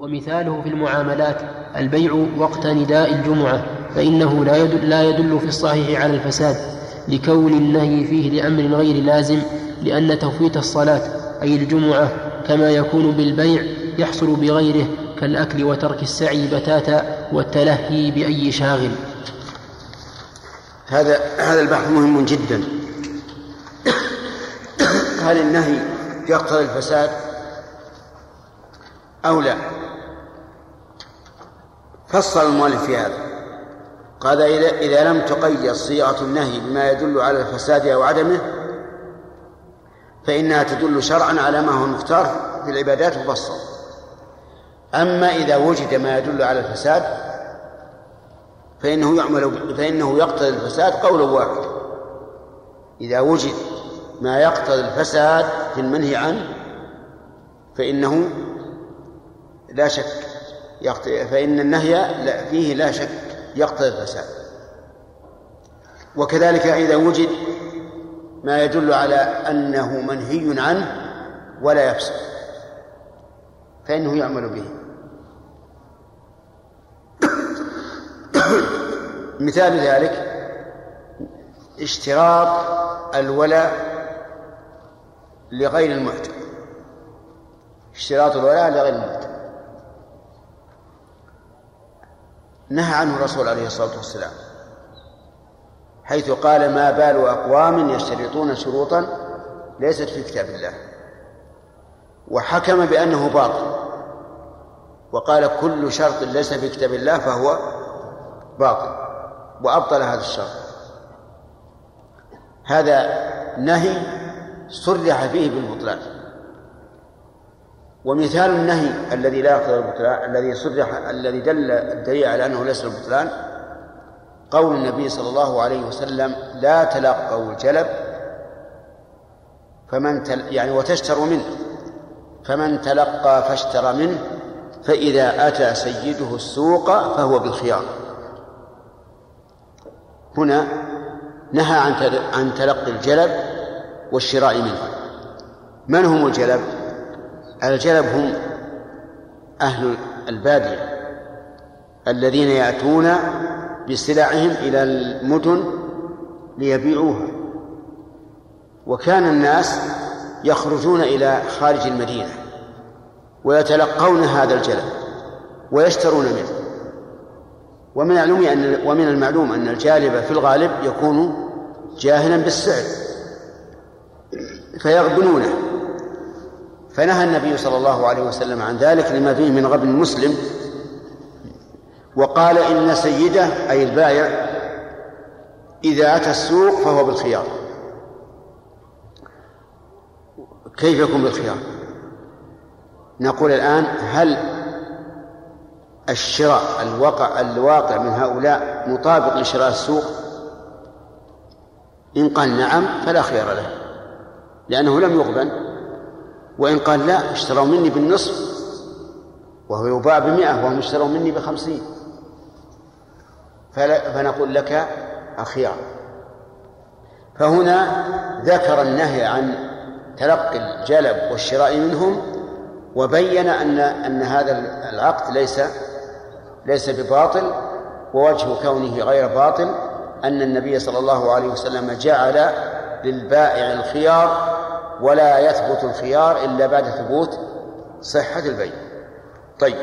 ومثاله في المعاملات البيع وقت نداء الجمعة فإنه لا يدل, لا يدل في الصحيح على الفساد لكون النهي فيه لأمر غير لازم لأن تفويت الصلاة أي الجمعة كما يكون بالبيع يحصل بغيره كالأكل وترك السعي بتاتا والتلهي بأي شاغل. هذا هذا البحث مهم جدا. هل النهي يقتضي الفساد أو لا؟ فصل المؤلف في هذا. قال إذا لم تقيد صيغة النهي بما يدل على الفساد أو عدمه فإنها تدل شرعا على ما هو المختار في العبادات مفصل أما إذا وجد ما يدل على الفساد فإنه يعمل فإنه يقتضي الفساد قول واحد إذا وجد ما يقتضي الفساد في المنهي عنه فإنه لا شك فإن النهي فيه لا شك يقتضي الفساد. وكذلك إذا وجد ما يدل على أنه منهي عنه ولا يفسد فإنه يعمل به. مثال ذلك اشتراط الولاء لغير المعتق اشتراط الولاء لغير المعتق نهى عنه الرسول عليه الصلاة والسلام حيث قال ما بال أقوام يشترطون شروطا ليست في كتاب الله وحكم بأنه باطل وقال كل شرط ليس في كتاب الله فهو باطل وأبطل هذا الشرط هذا نهي صرح فيه بالبطلان. ومثال النهي الذي لا يقتضي البطلان الذي صرح الذي دل الدليل على أنه ليس البطلان قول النبي صلى الله عليه وسلم لا تلقوا الجلب فمن تل يعني وتشتروا منه. فمن تلقى فاشترى منه فإذا أتى سيده السوق فهو بالخيار. هنا نهى عن عن تلقي الجلب والشراء منه. من هم الجلب؟ الجلب هم أهل البادية الذين يأتون بسلعهم إلى المدن ليبيعوها. وكان الناس يخرجون إلى خارج المدينة ويتلقون هذا الجلب ويشترون منه. ومن المعلوم أن ومن المعلوم أن الجالب في الغالب يكون جاهلا بالسعر فيغبنونه. فنهى النبي صلى الله عليه وسلم عن ذلك لما فيه من غبن المسلم وقال إن سيده أي البائع إذا أتى السوق فهو بالخيار. كيف يكون بالخيار؟ نقول الآن هل الشراء الواقع الواقع من هؤلاء مطابق لشراء السوق؟ إن قال نعم فلا خيار له لأنه لم يغبن. وإن قال لا اشتروا مني بالنصف. وهو يباع بمئة وهم اشتروا مني بخمسين. فنقول لك الخيار فهنا ذكر النهي عن تلقي الجلب والشراء منهم وبين أن أن هذا العقد ليس ليس بباطل ووجه كونه غير باطل أن النبي صلى الله عليه وسلم جعل للبائع الخيار ولا يثبت الخيار إلا بعد ثبوت صحة البيع. طيب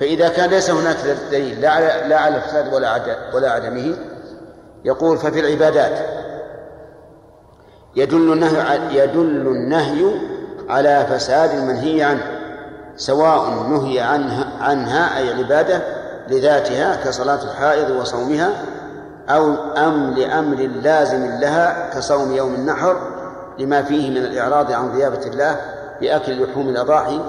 فإذا كان ليس هناك دليل لا على لا على الفساد ولا ولا عدمه يقول ففي العبادات يدل النهي يدل النهي على فساد المنهي عنه سواء نهي عنها عنها أي عبادة لذاتها كصلاة الحائض وصومها أو أم لأمر لازم لها كصوم يوم النحر لما فيه من الإعراض عن ضيافة الله بأكل لحوم الأضاحي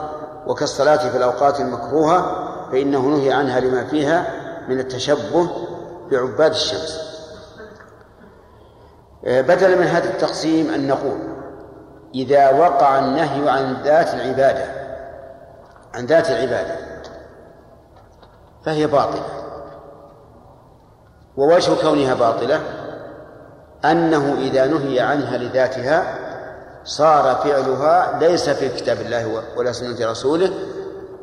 وكالصلاة في الأوقات المكروهة فإنه نهي عنها لما فيها من التشبه بعباد الشمس. آه، بدلا من هذا التقسيم أن نقول إذا وقع النهي عن ذات العبادة عن ذات العبادة فهي باطلة ووجه كونها باطلة أنه إذا نهي عنها لذاتها صار فعلها ليس في كتاب الله ولا سنة رسوله.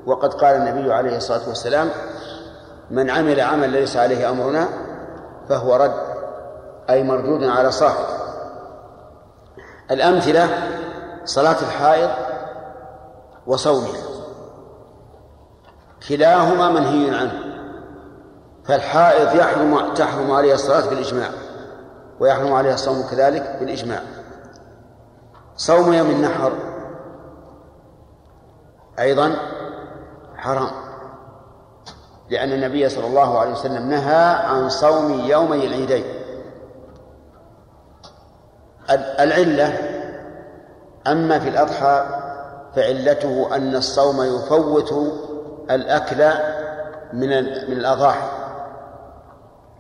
وقد قال النبي عليه الصلاة والسلام من عمل عمل ليس عليه أمرنا فهو رد أي مردود على صاحبه الأمثلة صلاة الحائض وصومها. كلاهما منهي عنه فالحائض يحرم تحرم عليها الصلاة بالإجماع. ويحرم عليها الصوم كذلك بالإجماع. صوم يوم النحر أيضا حرام لأن النبي صلى الله عليه وسلم نهى عن صوم يومي العيدين. العلة أما في الأضحى فعلته أن الصوم يفوت الأكل من من الأضاحي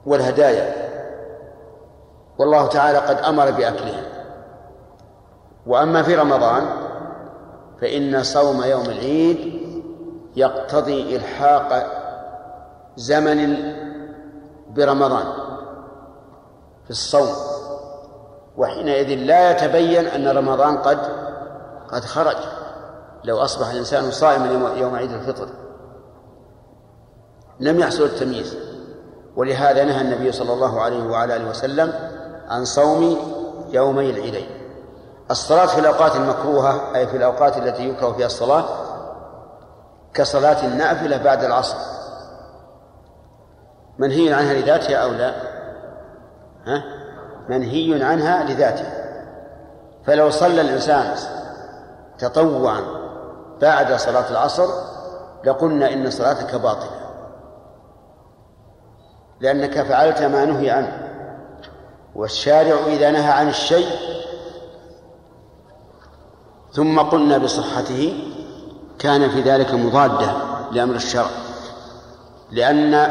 والهدايا. والله تعالى قد أمر بأكلها. وأما في رمضان فإن صوم يوم العيد يقتضي إلحاق زمن برمضان في الصوم. وحينئذ لا يتبين أن رمضان قد قد خرج. لو أصبح الإنسان صائما يوم عيد الفطر. لم يحصل التمييز. ولهذا نهى النبي صلى الله عليه وعلى آله وسلم عن صوم يومي العيدين. الصلاة في الأوقات المكروهة أي في الأوقات التي يكره فيها الصلاة كصلاة النافلة بعد العصر. منهي عنها لذاتها أو لا؟ ها؟ منهي عنها لذاتها. فلو صلى الإنسان تطوعا بعد صلاة العصر لقلنا إن صلاتك باطلة. لأنك فعلت ما نهي عنه. والشارع إذا نهى عن الشيء ثم قلنا بصحته كان في ذلك مضادة لأمر الشرع لأن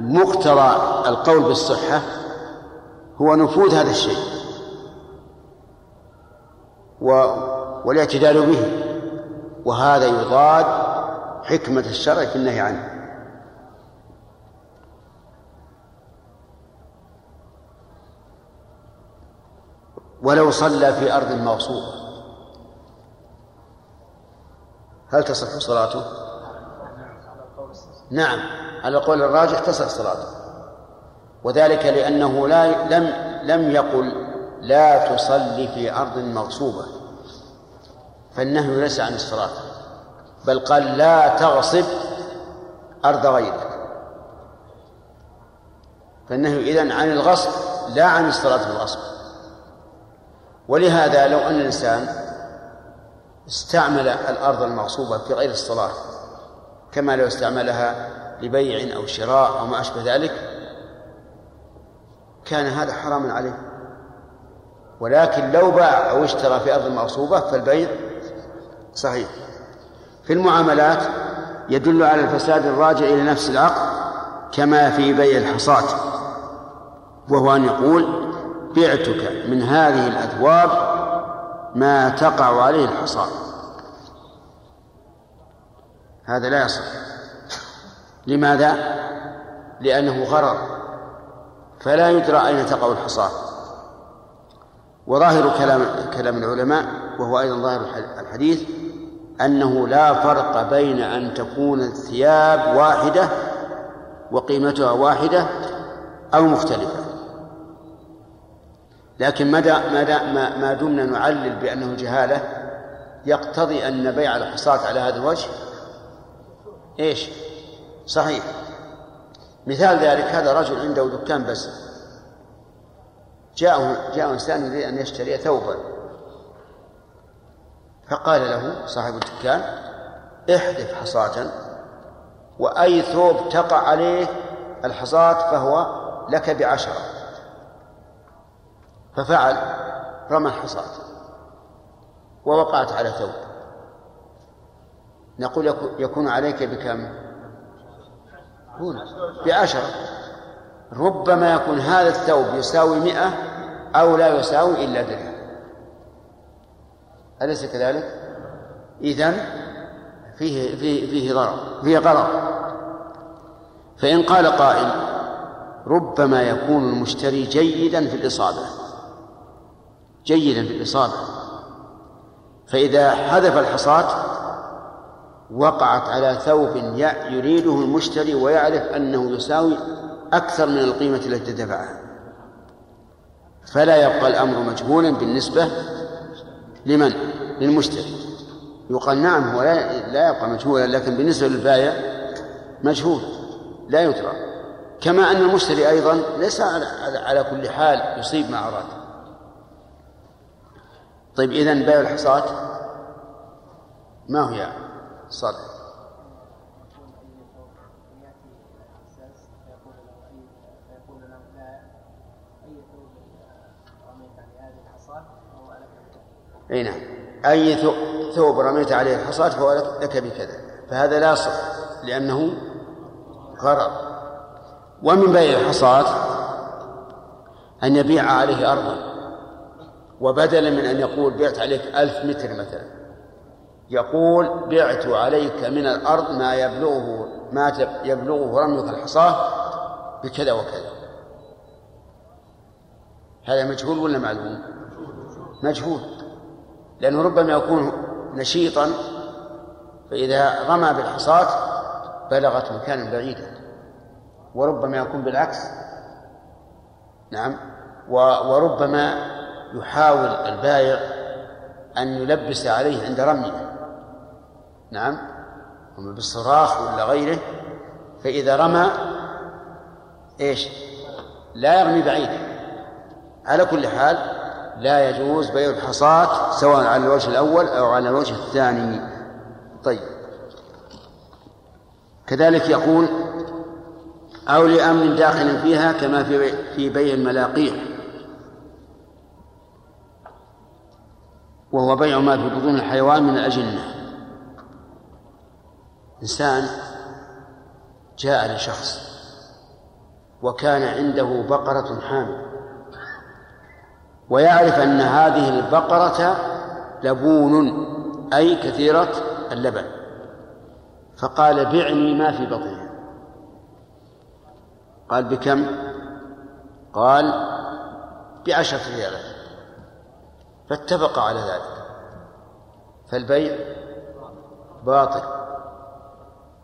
مقتضى القول بالصحة هو نفوذ هذا الشيء و... والاعتدال به وهذا يضاد حكمة الشرع في النهي عنه. ولو صلى في أرض مغصوبة هل تصح صلاته؟ نعم على القول الراجح تصح صلاته. وذلك لأنه لا لم لم يقل لا تصلي في أرض مغصوبة فالنهي ليس عن الصلاة بل قال لا تغصب أرض غيرك. فالنهي إذن عن الغصب لا عن الصلاة في الغصب. ولهذا لو أن الإنسان استعمل الأرض المغصوبة في غير الصلاة كما لو استعملها لبيع أو شراء أو ما أشبه ذلك كان هذا حراما عليه. ولكن لو باع أو اشترى في أرض مغصوبة فالبيع صحيح. في المعاملات يدل على الفساد الراجع إلى نفس العقد كما في بيع الحصاة وهو أن يقول بعتك من هذه الأثواب ما تقع عليه الحصاة هذا لا يصح. لماذا؟ لأنه غرر. فلا يدرى أين تقع الحصاة وظاهر كلام كلام العلماء وهو أيضا ظاهر الحديث أنه لا فرق بين أن تكون الثياب واحدة وقيمتها واحدة أو مختلفة. لكن مدى ما ما دمنا نعلل بأنه جهالة يقتضي أن بيع الحصاة على هذا الوجه؟ إيش؟ صحيح. مثال ذلك هذا رجل عنده دكان بس. جاءه جاء إنسان يريد أن يشتري ثوبا. فقال له صاحب الدكان احذف حصاة وأي ثوب تقع عليه الحصاة فهو لك بعشرة. ففعل رمى الحصاة ووقعت على ثوب. نقول يكون عليك بكم؟ بعشرة. ربما يكون هذا الثوب يساوي مئة أو لا يساوي إلا درهم. أليس كذلك؟ إذن فيه فيه فيه ضرر فيه غرض. فإن قال قائل ربما يكون المشتري جيدا في الإصابة. جيدا في الإصابة. فإذا حذف الحصاة وقعت على ثوب يريده المشتري ويعرف أنه يساوي أكثر من القيمة التي دفعها. فلا يبقى الأمر مجهولا بالنسبة لمن؟ للمشتري. يقال نعم هو لا يبقى مجهولا لكن بالنسبة للبائع مجهول لا يدرى. كما أن المشتري أيضا ليس على كل حال يصيب ما أراد طيب إذن بيع الحصاة ما يا صالح؟ أي نعم. أي ثوب رميت عليه الحصاة فهو لك بكذا. فهذا لا يصح لأنه غرض. ومن بيع الحصاة أن يبيع عليه ارضا. وبدلا من أن يقول بعت عليك ألف متر مثلا يقول بعت عليك من الأرض ما يبلغه ما يبلغه رميك الحصاة بكذا وكذا. هذا مجهول ولا معلوم؟ مجهول. لأنه ربما يكون نشيطا فإذا رمى بالحصاة بلغت مكانا بعيدا وربما يكون بالعكس. نعم. وربما يحاول البائع أن يلبس عليه عند رميه. نعم. بالصراخ ولا غيره فإذا رمى إيش؟ لا يرمي بعيدا على كل حال لا يجوز بيع الحصاة سواء على الوجه الأول أو على الوجه الثاني. طيب. كذلك يقول أو لأمر داخل فيها كما في في بيع الملاقيح. وهو بيع ما في بطون الحيوان من الأجنة. إنسان جاء لشخص وكان عنده بقرة حامل ويعرف أن هذه البقرة لبون أي كثيرة اللبن. فقال بعني ما في بطنها قال بكم؟ قال بعشرة ريالات. فاتفق على ذلك. فالبيع باطل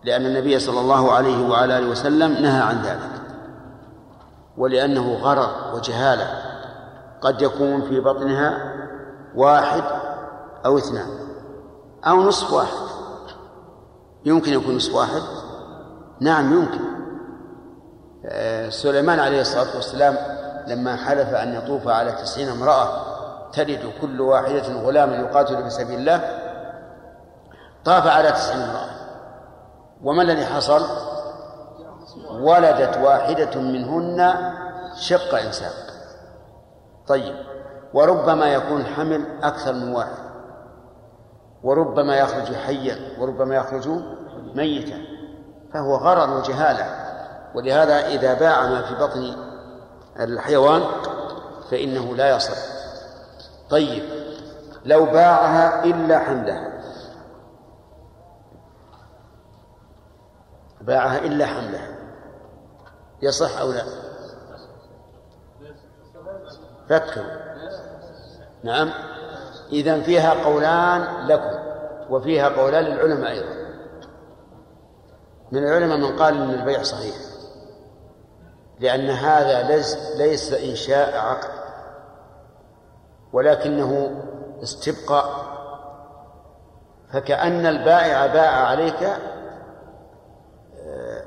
لأن النبي صلى الله عليه وعلى آله وسلم نهى عن ذلك ولأنه غرر وجهالة. قد يكون في بطنها واحد أو اثنان أو نصف واحد. يمكن يكون نصف واحد؟ نعم يمكن. آه، سليمان عليه الصلاة والسلام لما حلف أن يطوف على تسعين امرأة تلد كل واحدة غلاما يقاتل في سبيل الله طاف على تسعين امرأة. وما الذي حصل؟ ولدت واحدة منهن شق إنسان. طيب وربما يكون الحمل أكثر من واحد وربما يخرج حيا وربما يخرج ميتا فهو غرر وجهالة. ولهذا إذا باع ما في بطن الحيوان فإنه لا يصح. طيب. لو باعها إلا حملها. باعها إلا حملها. يصح أو لا؟ فكروا نعم. إذا فيها قولان لكم وفيها قولان للعلماء أيضا. من العلماء من قال أن البيع صحيح. لأن هذا ليس, ليس إنشاء عقد. ولكنه استبقاء فكأن البائع باع عليك آه،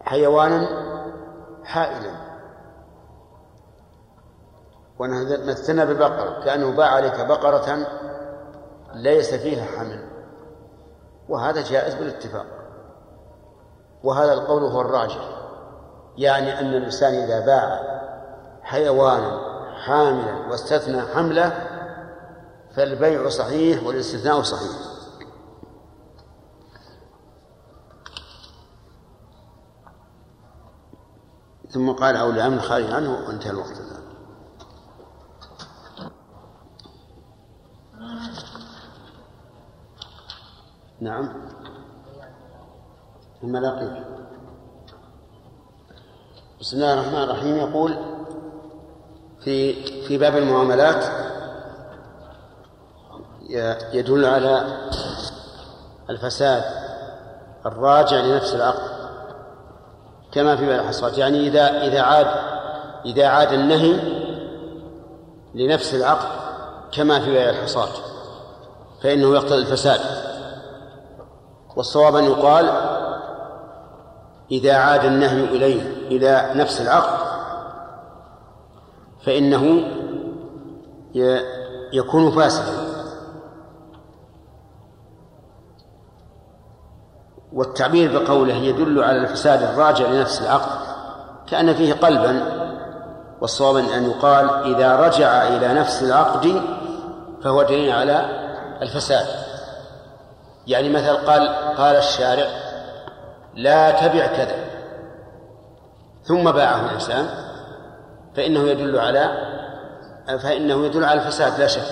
حيوانا حائلا. ونمثلنا بالبقرة كأنه باع عليك بقرة ليس فيها حمل. وهذا جائز بالاتفاق. وهذا القول هو الراجح. يعني أن الإنسان إذا باع حيوانا حاملا واستثنى حملة فالبيع صحيح والاستثناء صحيح. ثم قال أو لأمن خارج عنه وانتهى الوقت. نعم. الملاقي بسم الله الرحمن الرحيم. يقول في في باب المعاملات يدل على الفساد الراجع لنفس العقد كما في بيع الحصات يعني إذا إذا عاد إذا عاد النهي لنفس العقد كما في بيع الحصات فإنه يقتضي الفساد. والصواب أن يقال إذا عاد النهي إليه إلى نفس العقد فإنه يكون فاسدا. والتعبير بقوله يدل على الفساد الراجع لنفس العقد كأن فيه قلبا والصواب أن يقال إذا رجع إلى نفس العقد فهو دليل على الفساد. يعني مثل قال قال الشارع لا تبع كذا ثم باعه الإنسان. فإنه يدل على فإنه يدل على الفساد لا شك.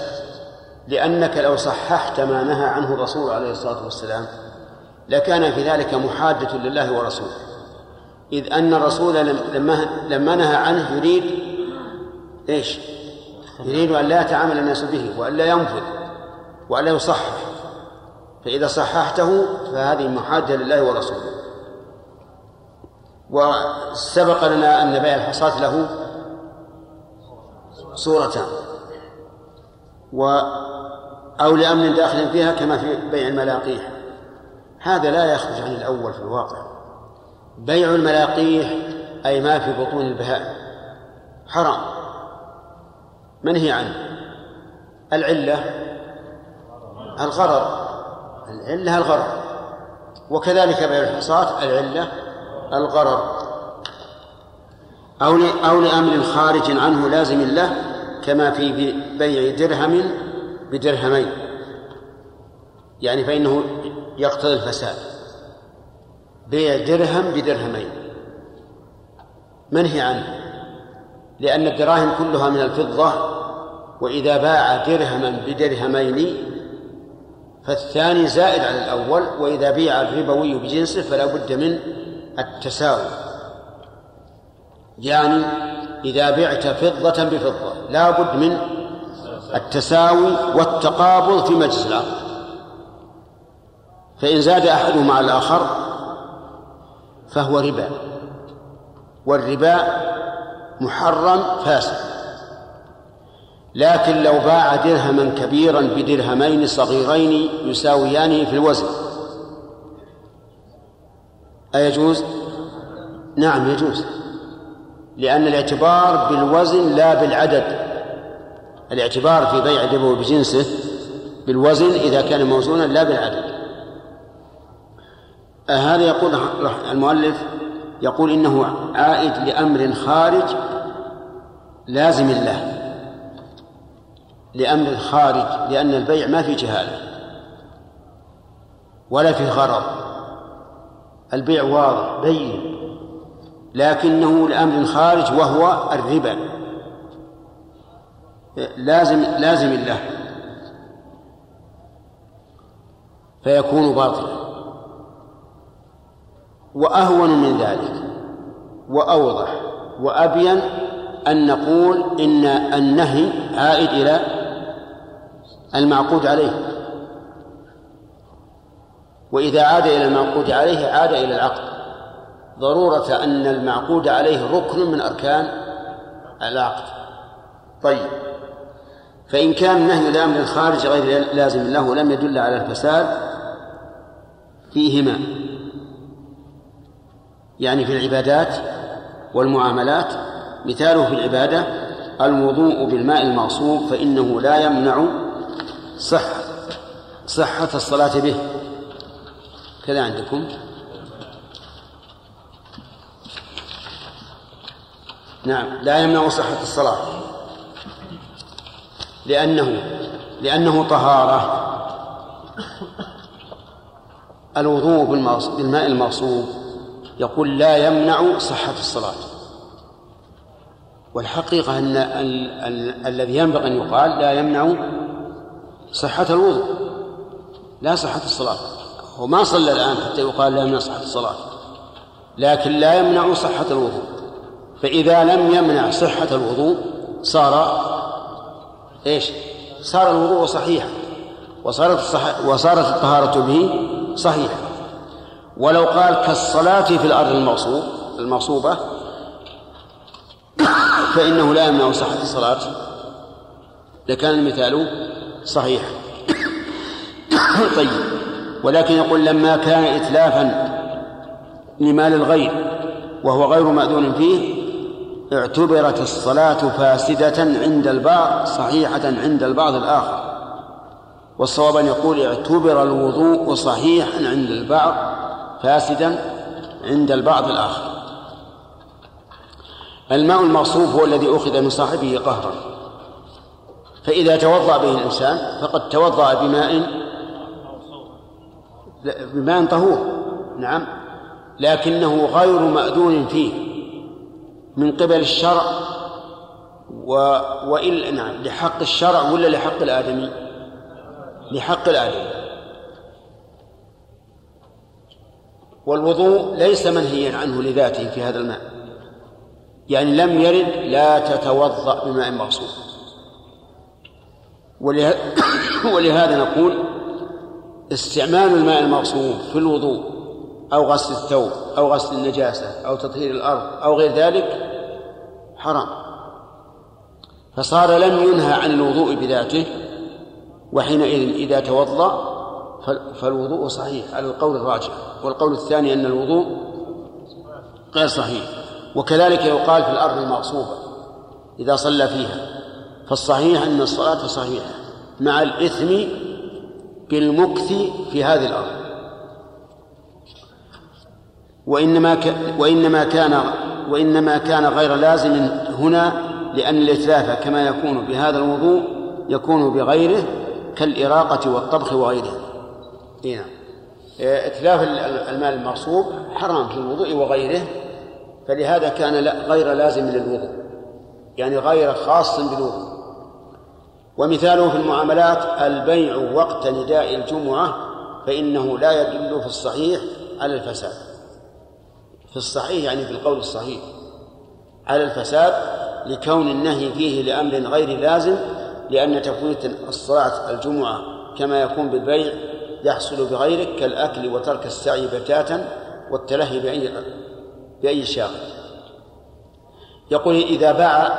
لأنك لو صححت ما نهى عنه الرسول عليه الصلاة والسلام لكان في ذلك محادة لله ورسوله. إذ أن الرسول لما لما نهى عنه يريد إيش؟ يريد أن لا يتعامل الناس به وأن لا ينفذ وأن لا يصحح. فإذا صححته فهذه محادة لله ورسوله. وسبق لنا أن بيع الحصاة له صورتان و أو لأمن داخل فيها كما في بيع الملاقيح. هذا لا يخرج عن الأول في الواقع. بيع الملاقيح أي ما في بطون البهائم حرام. منهي عنه. العلة الغرر. العلة الغرر. وكذلك بيع الحصاة العلة الغرر. أو أو لأمر خارج عنه لازم له كما في بيع درهم بدرهمين. يعني فإنه يقتضي الفساد. بيع درهم بدرهمين. منهي عنه. لأن الدراهم كلها من الفضة وإذا باع درهما بدرهمين فالثاني زائد على الأول وإذا بيع الربوي بجنسه فلا بد من التساوي. يعني إذا بعت فضة بفضة. لا بد من التساوي والتقابض في مجلس العقد. فإن زاد أحدهما على الآخر فهو ربا. والربا محرم فاسد. لكن لو باع درهما كبيرا بدرهمين صغيرين يساويانه في الوزن. أيجوز؟ نعم يجوز. لأن الاعتبار بالوزن لا بالعدد. الاعتبار في بيع الربا بجنسه بالوزن إذا كان موزونا لا بالعدد. هذا يقول المؤلف يقول إنه عائد لأمر خارج لازم له. لأمر خارج لأن البيع ما في جهالة ولا في غرض. البيع واضح بين. لكنه لأمر خارج وهو الربا. لازم لازم له فيكون باطلا. وأهون من ذلك. وأوضح. وأبين أن نقول إن النهي عائد إلى المعقود عليه. وإذا عاد إلى المعقود عليه عاد إلى العقد. ضرورة أن المعقود عليه ركن من أركان العقد. طيب. فإن كان النهي لأمر خارج غير لازم له لم يدل على الفساد فيهما. يعني في العبادات والمعاملات مثاله في العبادة الوضوء بالماء المغصوب فإنه لا يمنع صح صحة الصلاة به. كذا عندكم؟ نعم لا يمنع صحة الصلاة. لأنه لأنه طهارة. الوضوء بالماء المغصوب يقول لا يمنع صحة الصلاة. والحقيقة أن الذي ينبغي أن يقال لا يمنع صحة الوضوء. لا صحة الصلاة. هو ما صلى الآن حتى يقال لا يمنع صحة الصلاة. لكن لا يمنع صحة الوضوء. فإذا لم يمنع صحة الوضوء صار إيش؟ صار الوضوء صحيحا. وصارت وصارت الطهارة به صحيحة ولو قال كالصلاة في الأرض المغصوب المغصوبة فإنه لا يمنع صحة الصلاة. لكان المثال صحيحا. طيب. ولكن يقول لما كان إتلافا لمال الغير وهو غير مأذون فيه اعتبرت الصلاة فاسدة عند البعض صحيحة عند البعض الآخر. والصواب أن يقول اعتبر الوضوء صحيحا عند البعض فاسدا عند البعض الآخر. الماء المغصوب هو الذي أخذ من صاحبه قهرا. فإذا توضأ به الإنسان فقد توضأ بماء بماء طهور. نعم. لكنه غير مأذون فيه. من قبل الشرع و... وإلا نعم لحق الشرع ولا لحق الآدمي؟ لحق الآدمي. والوضوء ليس منهيا عنه لذاته في هذا الماء. يعني لم يرد لا تتوضأ بماء مغصوب ولهذا نقول استعمال الماء المغصوب في الوضوء أو غسل الثوب أو غسل النجاسة أو تطهير الأرض أو غير ذلك حرام. فصار لم ينهى عن الوضوء بذاته وحينئذ إذا توضأ فالوضوء صحيح على القول الراجح. والقول الثاني أن الوضوء غير صحيح. وكذلك يقال في الأرض المغصوبة إذا صلى فيها. فالصحيح أن الصلاة صحيحة مع الإثم بالمكث في هذه الأرض. وإنما ك... وإنما كان وإنما كان غير لازم هنا لأن الإتلاف كما يكون بهذا الوضوء يكون بغيره كالإراقة والطبخ وغيرها هنا نعم. إتلاف المال المغصوب حرام في الوضوء وغيره فلهذا كان غير لازم للوضوء يعني غير خاص بالوضوء. ومثاله في المعاملات البيع وقت نداء الجمعة فإنه لا يدل في الصحيح على الفساد. في الصحيح يعني في القول الصحيح على الفساد لكون النهي فيه لأمر غير لازم لأن تفويت الصلاة الجمعة كما يكون بالبيع يحصل بغيرك كالأكل وترك السعي بتاتا والتلهي بأي بأي شاغل يقول إذا باع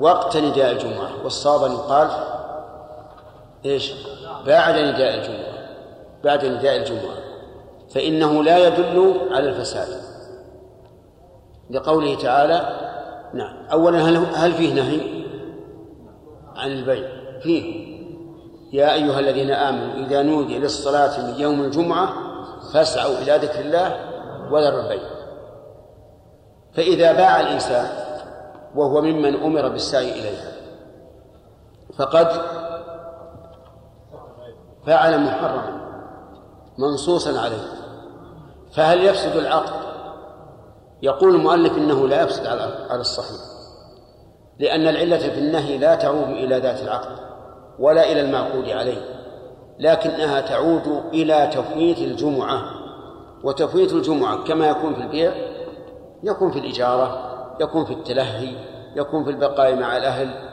وقت نداء الجمعة والصواب أن يقال إيش؟ بعد نداء الجمعة بعد نداء الجمعة فإنه لا يدل على الفساد. لقوله تعالى نعم أولا هل هل فيه نهي عن البيع؟ فيه. يا أيها الذين آمنوا إذا نودي للصلاة من يوم الجمعة فاسعوا إلى ذكر الله وذروا البيع. فإذا باع الإنسان وهو ممن أمر بالسعي إليها فقد فعل محرما منصوصا عليه. فهل يفسد العقد؟ يقول المؤلف إنه لا يفسد على الصحيح لأن العلة في النهي لا تعود إلى ذات العقد ولا إلى المعقود عليه لكنها تعود إلى تفويت الجمعة وتفويت الجمعة كما يكون في البيع يكون في الإجارة يكون في التلهي يكون في البقاء مع الأهل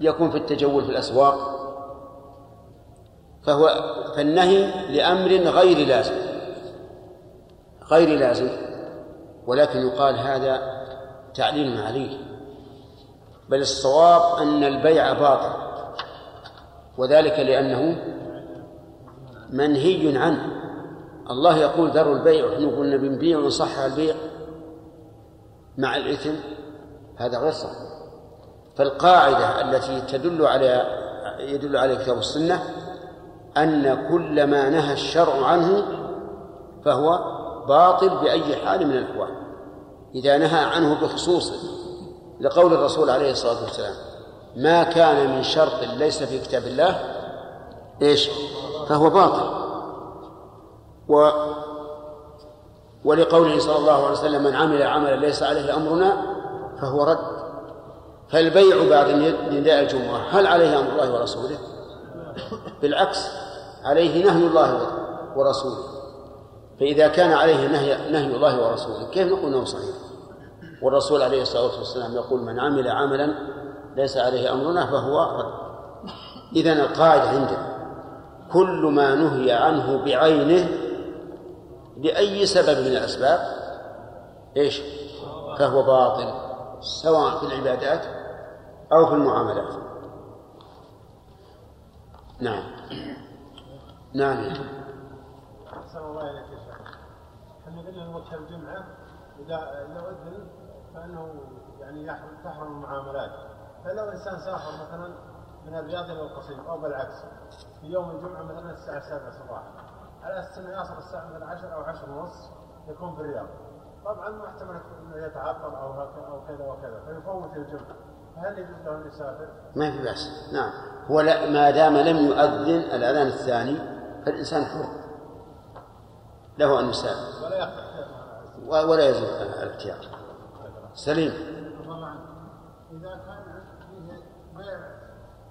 يكون في التجول في الأسواق. فهو فالنهي لأمر غير لازم غير لازم. ولكن يقال هذا تعليل عليه بل الصواب أن البيع باطل وذلك لأنه منهي عنه. الله يقول ذروا البيع ونحن قلنا بنبيع ونصحح البيع مع الإثم هذا غير صحيح. فالقاعدة التي تدل على يدل على الكتاب والسنة أن كل ما نهى الشرع عنه فهو باطل بأي حال من الأحوال إذا نهى عنه بخصوصه لقول الرسول عليه الصلاة والسلام ما كان من شرط ليس في كتاب الله إيش؟ فهو باطل. و ولقوله صلى الله عليه وسلم من عمل عملا ليس عليه أمرنا فهو رد. فالبيع بعد نداء الجمعة هل عليه أمر الله ورسوله؟ بالعكس عليه نهي الله ورسوله. فإذا كان عليه نهي نهي الله ورسوله كيف نقول أنه صحيح؟ والرسول عليه الصلاة والسلام يقول من عمل عملا ليس عليه أمرنا فهو رد. إذا القاعدة عندنا كل ما نهي عنه بعينه لأي سبب من الأسباب إيش؟ فهو باطل سواء في العبادات أو في المعاملات. نعم. نعم. أحسن الله إليك. إحنا قلنا وجه الجمعة إذا لو أذن فإنه يعني تحرم المعاملات. فلو إنسان سافر مثلا من الرياض إلى القصيم أو بالعكس في يوم الجمعة مثلا الساعة 7 صباحا على أساس أنه يصل الساعة مثلا 10 أو 10 ونص يكون في الرياض. طبعا ما احتمل إنه يتعطل أو أو كذا وكذا فيفوت الجمعة. فهل يجوز له أن يسافر؟ ما في بأس. نعم. هو ما دام لم يؤذن الأذان الثاني فالإنسان حر. له أن يسافر ولا يزول الاختيار سليم. إذا كان فيه بيع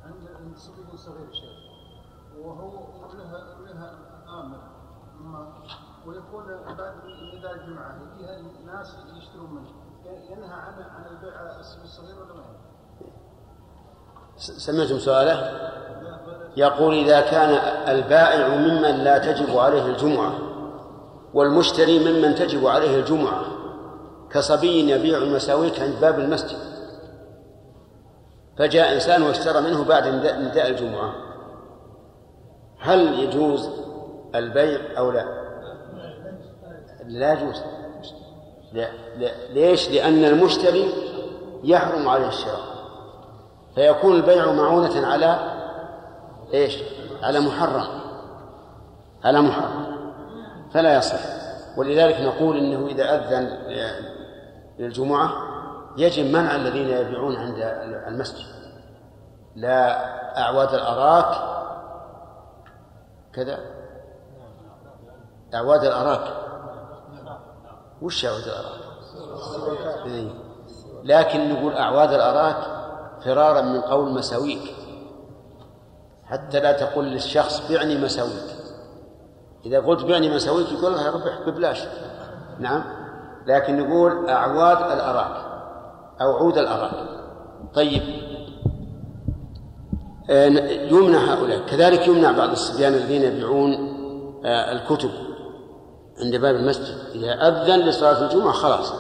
عند صبي صغير شيء وهو لها لها أمر ويكون بعد نداء الجمعة يجيها الناس يشترون منه. ينهى عن عن البيع الصغير ولا ما سمعتم سؤاله؟ يقول إذا كان البائع ممن لا تجب عليه الجمعة. والمشتري ممن تجب عليه الجمعة كصبي يبيع المساويك عند باب المسجد. فجاء إنسان واشترى منه بعد نداء الجمعة. هل يجوز البيع أو لا؟ لا يجوز. لا. لا. ليش؟ لأن المشتري يحرم عليه الشراء. فيكون البيع معونة على إيش؟ على محرم. على محرم. فلا يصح. ولذلك نقول إنه إذا أذن للجمعة يجب منع الذين يبيعون عند المسجد. لا أعواد الأراك كذا. أعواد الأراك. وش أعواد الأراك؟ إيه. لكن نقول أعواد الأراك فرارا من قول مساويك. حتى لا تقول للشخص بعني مساويك إذا قلت بعني مساويك يقول لها ربح ببلاش. نعم. لكن نقول أعواد الأراك. أو عود الأراك. طيب. آه، يمنع هؤلاء. كذلك يمنع بعض الصبيان الذين يبيعون آه، الكتب عند باب المسجد. إذا أذن لصلاة الجمعة خلاص.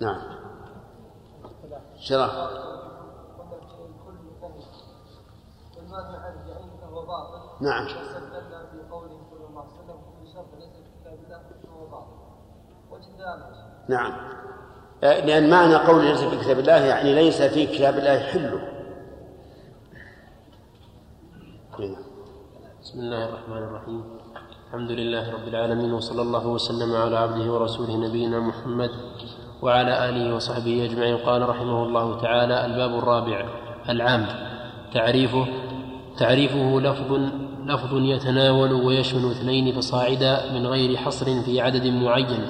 نعم. شرح نعم. نعم. آه، لأن معنى قول ليس في كتاب الله يعني ليس في كتاب الله حله بسم الله الرحمن الرحيم. الحمد لله رب العالمين وصلى الله وسلم على عبده ورسوله نبينا محمد وعلى آله وصحبه أجمعين. قال رحمه الله تعالى الباب الرابع العام. تعريفه تعريفه لفظ لفظ يتناول ويشمل اثنين فصاعدا من غير حصر في عدد معين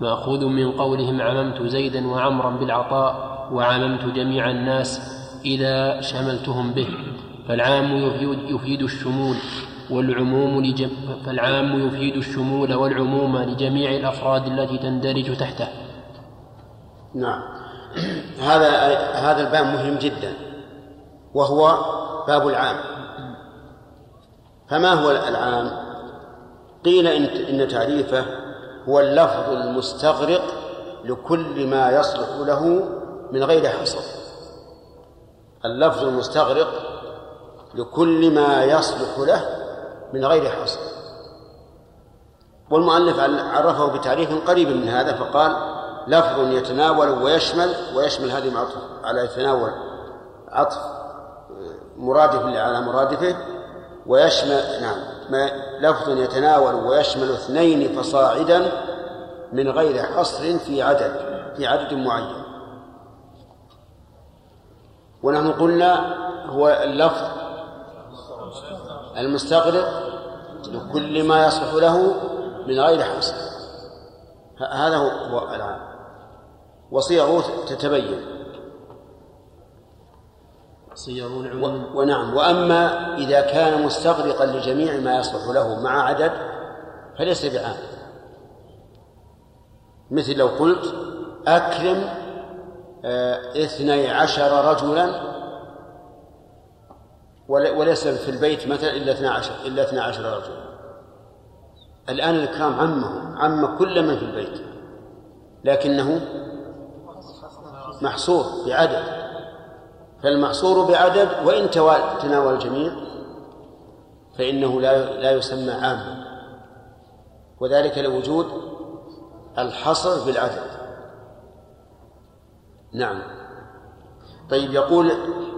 مأخوذ من قولهم عممت زيدا وعمرا بالعطاء وعممت جميع الناس إذا شملتهم به فالعام يفيد, يفيد الشمول والعموم لجم فالعام يفيد الشمول والعموم لجميع الأفراد التي تندرج تحته. نعم. هذا هذا الباب مهم جدا وهو باب العام. فما هو العام قيل إن, إن تعريفه هو اللفظ المستغرق لكل ما يصلح له من غير حصر. اللفظ المستغرق لكل ما يصلح له من غير حصر. والمؤلف عرفه بتعريف قريب من هذا فقال لفظ يتناول ويشمل ويشمل هذه معطف على يتناول عطف مرادف على مرادفه ويشمل نعم ما لفظ يتناول ويشمل اثنين فصاعدا من غير حصر في عدد في عدد معين. ونحن قلنا هو اللفظ المستغرق لكل ما يصلح له من غير حصر. هذا هو العام. وصيغه تتبين. صيغ العموم. ونعم. وأما إذا كان مستغرقا لجميع ما يصلح له مع عدد فليس بعام. مثل لو قلت أكرم آه، اثني عشر رجلا وليس في البيت مثلا إلا 12 إلا 12 رجل الآن الإكرام عمه عم كل من في البيت لكنه محصور بعدد. فالمحصور بعدد وإن تناول الجميع فإنه لا لا يسمى عاما. وذلك لوجود الحصر بالعدد. نعم. طيب يقول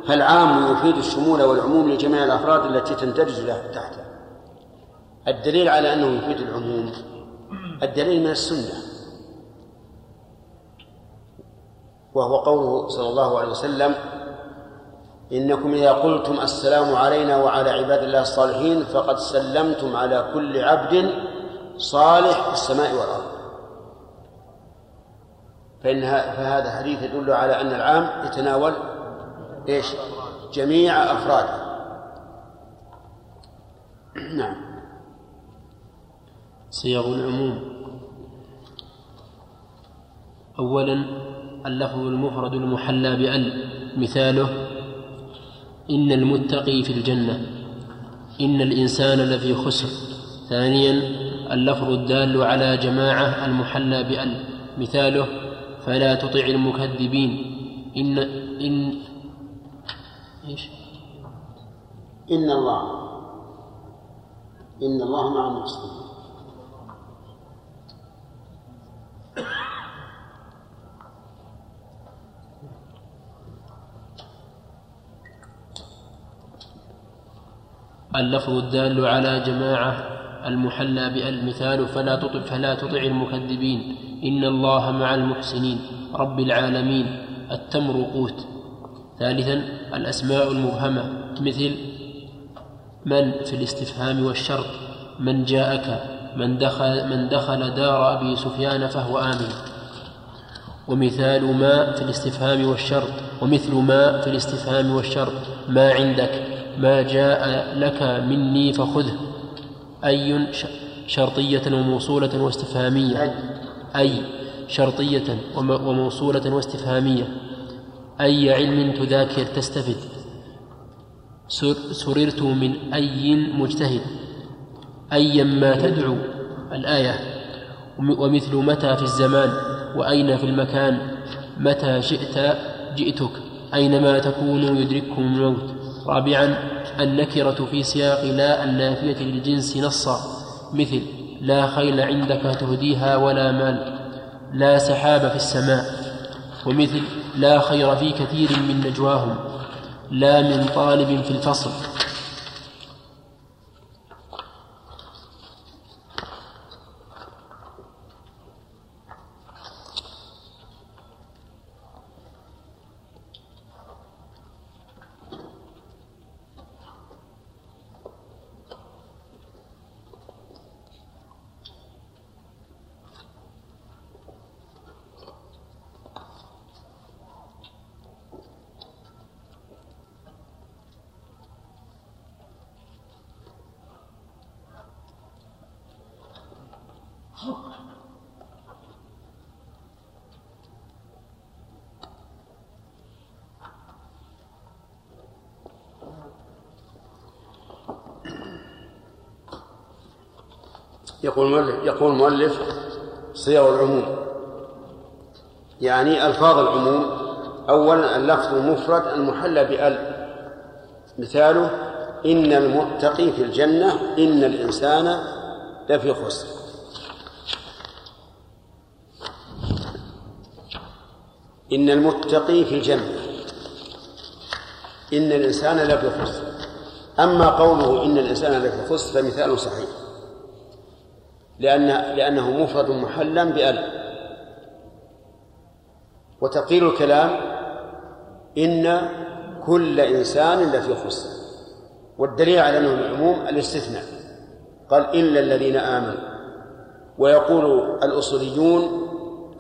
فالعام يفيد الشمول والعموم لجميع الأفراد التي تندرج تحته؟ الدليل على أنه يفيد العموم. الدليل من السنة. وهو قوله صلى الله عليه وسلم إنكم إذا قلتم السلام علينا وعلى عباد الله الصالحين فقد سلمتم على كل عبد صالح في السماء والأرض. فإن فهذا حديث يدل على أن العام يتناول إيش؟ جميع أفراده. نعم. صيغ العموم. أولا اللفظ المفرد المحلى بأل مثاله إن المتقي في الجنة إن الإنسان لفي خسر. ثانيا اللفظ الدال على جماعة المحلى بأل مثاله فلا تطع المكذبين. إن إن إيش؟ إن الله. إن الله مع المحسنين. اللفظ الدال على جماعة المحلى بالمثال فلا تطع فلا تطع المكذبين. إن الله مع المحسنين. رب العالمين. التمر قوت. ثالثا الأسماء المبهمة. مثل من في الاستفهام والشرط؟ من جاءك. من دخل من دخل دار أبي سفيان فهو آمن. ومثال ما في الاستفهام والشرط. ومثل ما في الاستفهام والشرط. ما عندك. ما جاء لك مني فخذه. أي شرطية وموصولة واستفهامية. أي شرطية وموصولة واستفهامية. أي علم تذاكر تستفد. سررت من أي مجتهد. أيا ما تدعو الآية. ومثل متى في الزمان. وأين في المكان. متى شئت جئتك. أينما تكونوا يدرككم الموت. رابعا النكرة في سياق لا النافية للجنس نصا. مثل لا خيل عندك تهديها ولا مال. لا سحاب في السماء. ومثل لا خير في كثير من نجواهم. لا من طالب في الفصل. يقول المؤلف يقول المؤلف صيغ العموم. يعني ألفاظ العموم. أولا اللفظ المفرد المحلى بأل. مثاله إن المتقي في الجنة إن الإنسان لفي خسر. إن المتقي في الجنة. إن الإنسان لفي خسر. أما قوله إن الإنسان لفي خسر فمثال صحيح. لأن لأنه مفرد محلا بأل. وتقيل الكلام إن كل إنسان لفي خسر. والدليل على أنه العموم الاستثناء. قال إلا الذين آمنوا. ويقول الأصوليون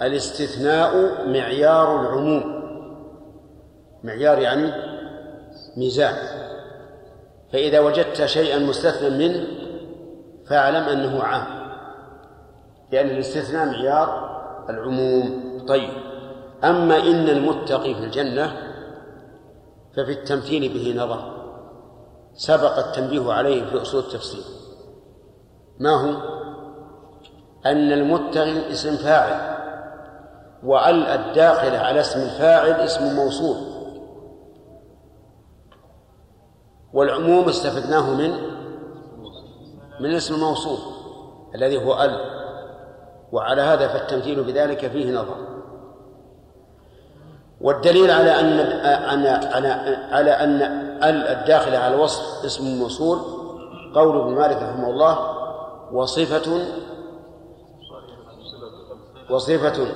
الاستثناء معيار العموم. معيار يعني ميزان. فإذا وجدت شيئا مستثنى منه فاعلم أنه عام. لأن الاستثناء معيار العموم. طيب أما إن المتقي في الجنة ففي التمثيل به نظر. سبق التنبيه عليه في أصول التفسير. ما هو؟ أن المتغي اسم فاعل وأل الداخلة على اسم الفاعل اسم موصول. والعموم استفدناه من؟ من اسم الموصول الذي هو أل. وعلى هذا فالتمثيل بذلك فيه نظر. والدليل على أن على على أن ال الداخله على الوصف اسم موصول قول ابن مالك رحمه الله وصفة وصفة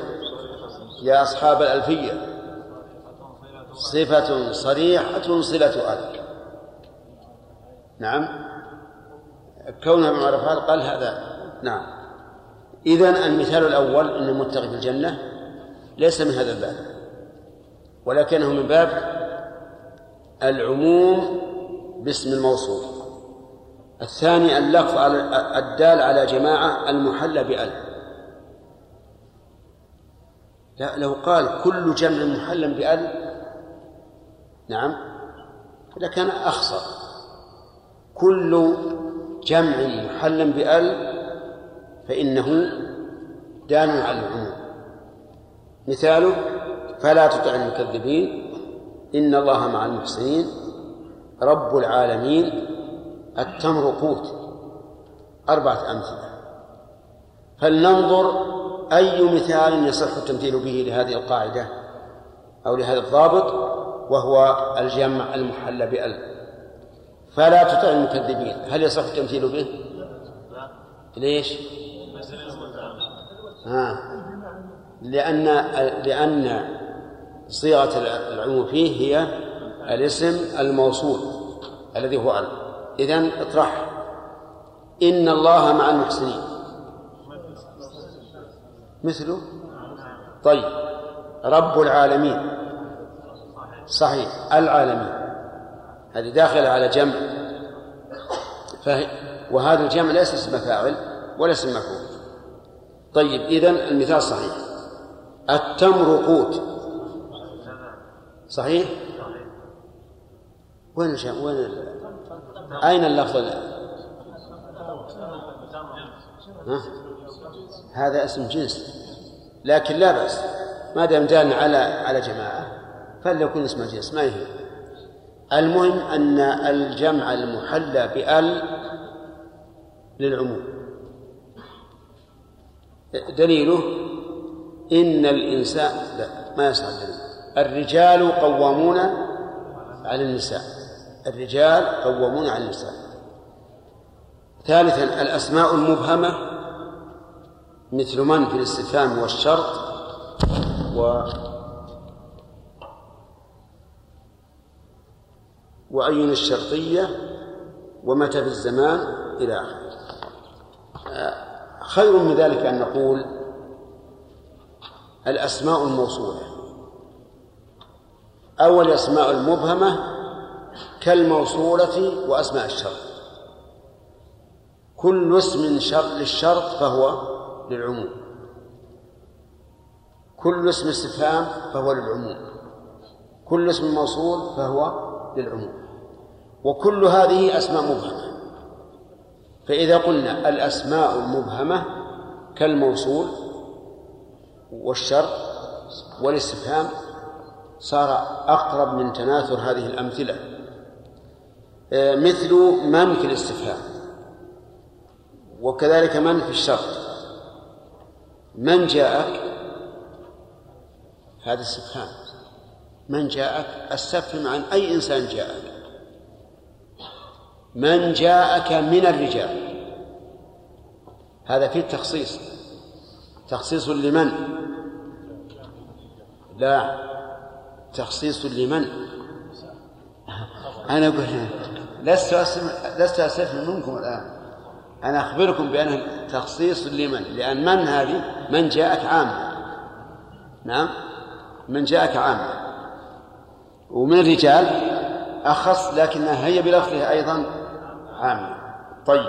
يا أصحاب الألفية. صفة صريحة صلة أل نعم. كونها بمعرفات قال هذا. نعم. إذن المثال الأول أن المتقي في الجنة ليس من هذا الباب ولكنه من باب العموم باسم الموصول الثاني اللفظ الدال على جماعة المحلى بأل. لا لو قال كل جمع محل بأل نعم لكان أخصر كل جمع محل بأل فإنه دال على العموم. مثاله فلا تطع المكذبين إن الله مع المحسنين. رب العالمين التمر قوت. أربعة أمثلة. فلننظر أي مثال يصح التمثيل به لهذه القاعدة أو لهذا الضابط؟ وهو الجمع المحل بأل. فلا تطع المكذبين. هل يصح التمثيل به؟ ليش؟ آه. لأن لأن صيغة العموم فيه هي الاسم الموصول الذي هو ال إذن اطرح. إن الله مع المحسنين. مثله؟ طيب. رب العالمين. صحيح. العالمين. هذه داخلة على جمع. وهذا الجمع ليس اسم فاعل ولا اسم مفعول. طيب إذن المثال صحيح. التمر قوت. صحيح؟ وين الشام وين ال... أين اللفظ؟ هذا اسم جنس. لكن لا بأس. ما دام دان على على جماعة فليكن اسم جنس ما يهم. المهم أن الجمع المحلى بأل للعموم. دليله إن الإنسان لا ما يصح الدليل الرجال قوامون على النساء. الرجال قوامون على النساء. ثالثا الأسماء المبهمة مثل من في الاستفهام والشرط و وأين الشرطية ومتى في الزمان إلى آخره. خير من ذلك أن نقول الأسماء الموصولة. أو الأسماء المبهمة كالموصولة وأسماء الشرط كل اسم شرط للشرط فهو للعموم. كل اسم استفهام فهو للعموم. كل اسم موصول فهو للعموم. وكل هذه أسماء مبهمة. فإذا قلنا الأسماء المبهمة كالموصول والشرط والاستفهام صار أقرب من تناثر هذه الأمثلة. آه، مثل من في الاستفهام وكذلك من في الشرط من جاءك؟ هذا استفهام. من جاءك؟ أستفهم عن أي إنسان جاءك. من جاءك من الرجال. هذا فيه تخصيص. تخصيص لمن؟ لا. تخصيص لمن؟ أنا أقول لست لست أستفهم منكم الآن. أنا أخبركم بأنه تخصيص لمن؟ لأن من هذه؟ من جاءك عامة نعم. من جاءك عامة ومن الرجال؟ أخص لكنها هي بلفظها أيضا عامة. طيب.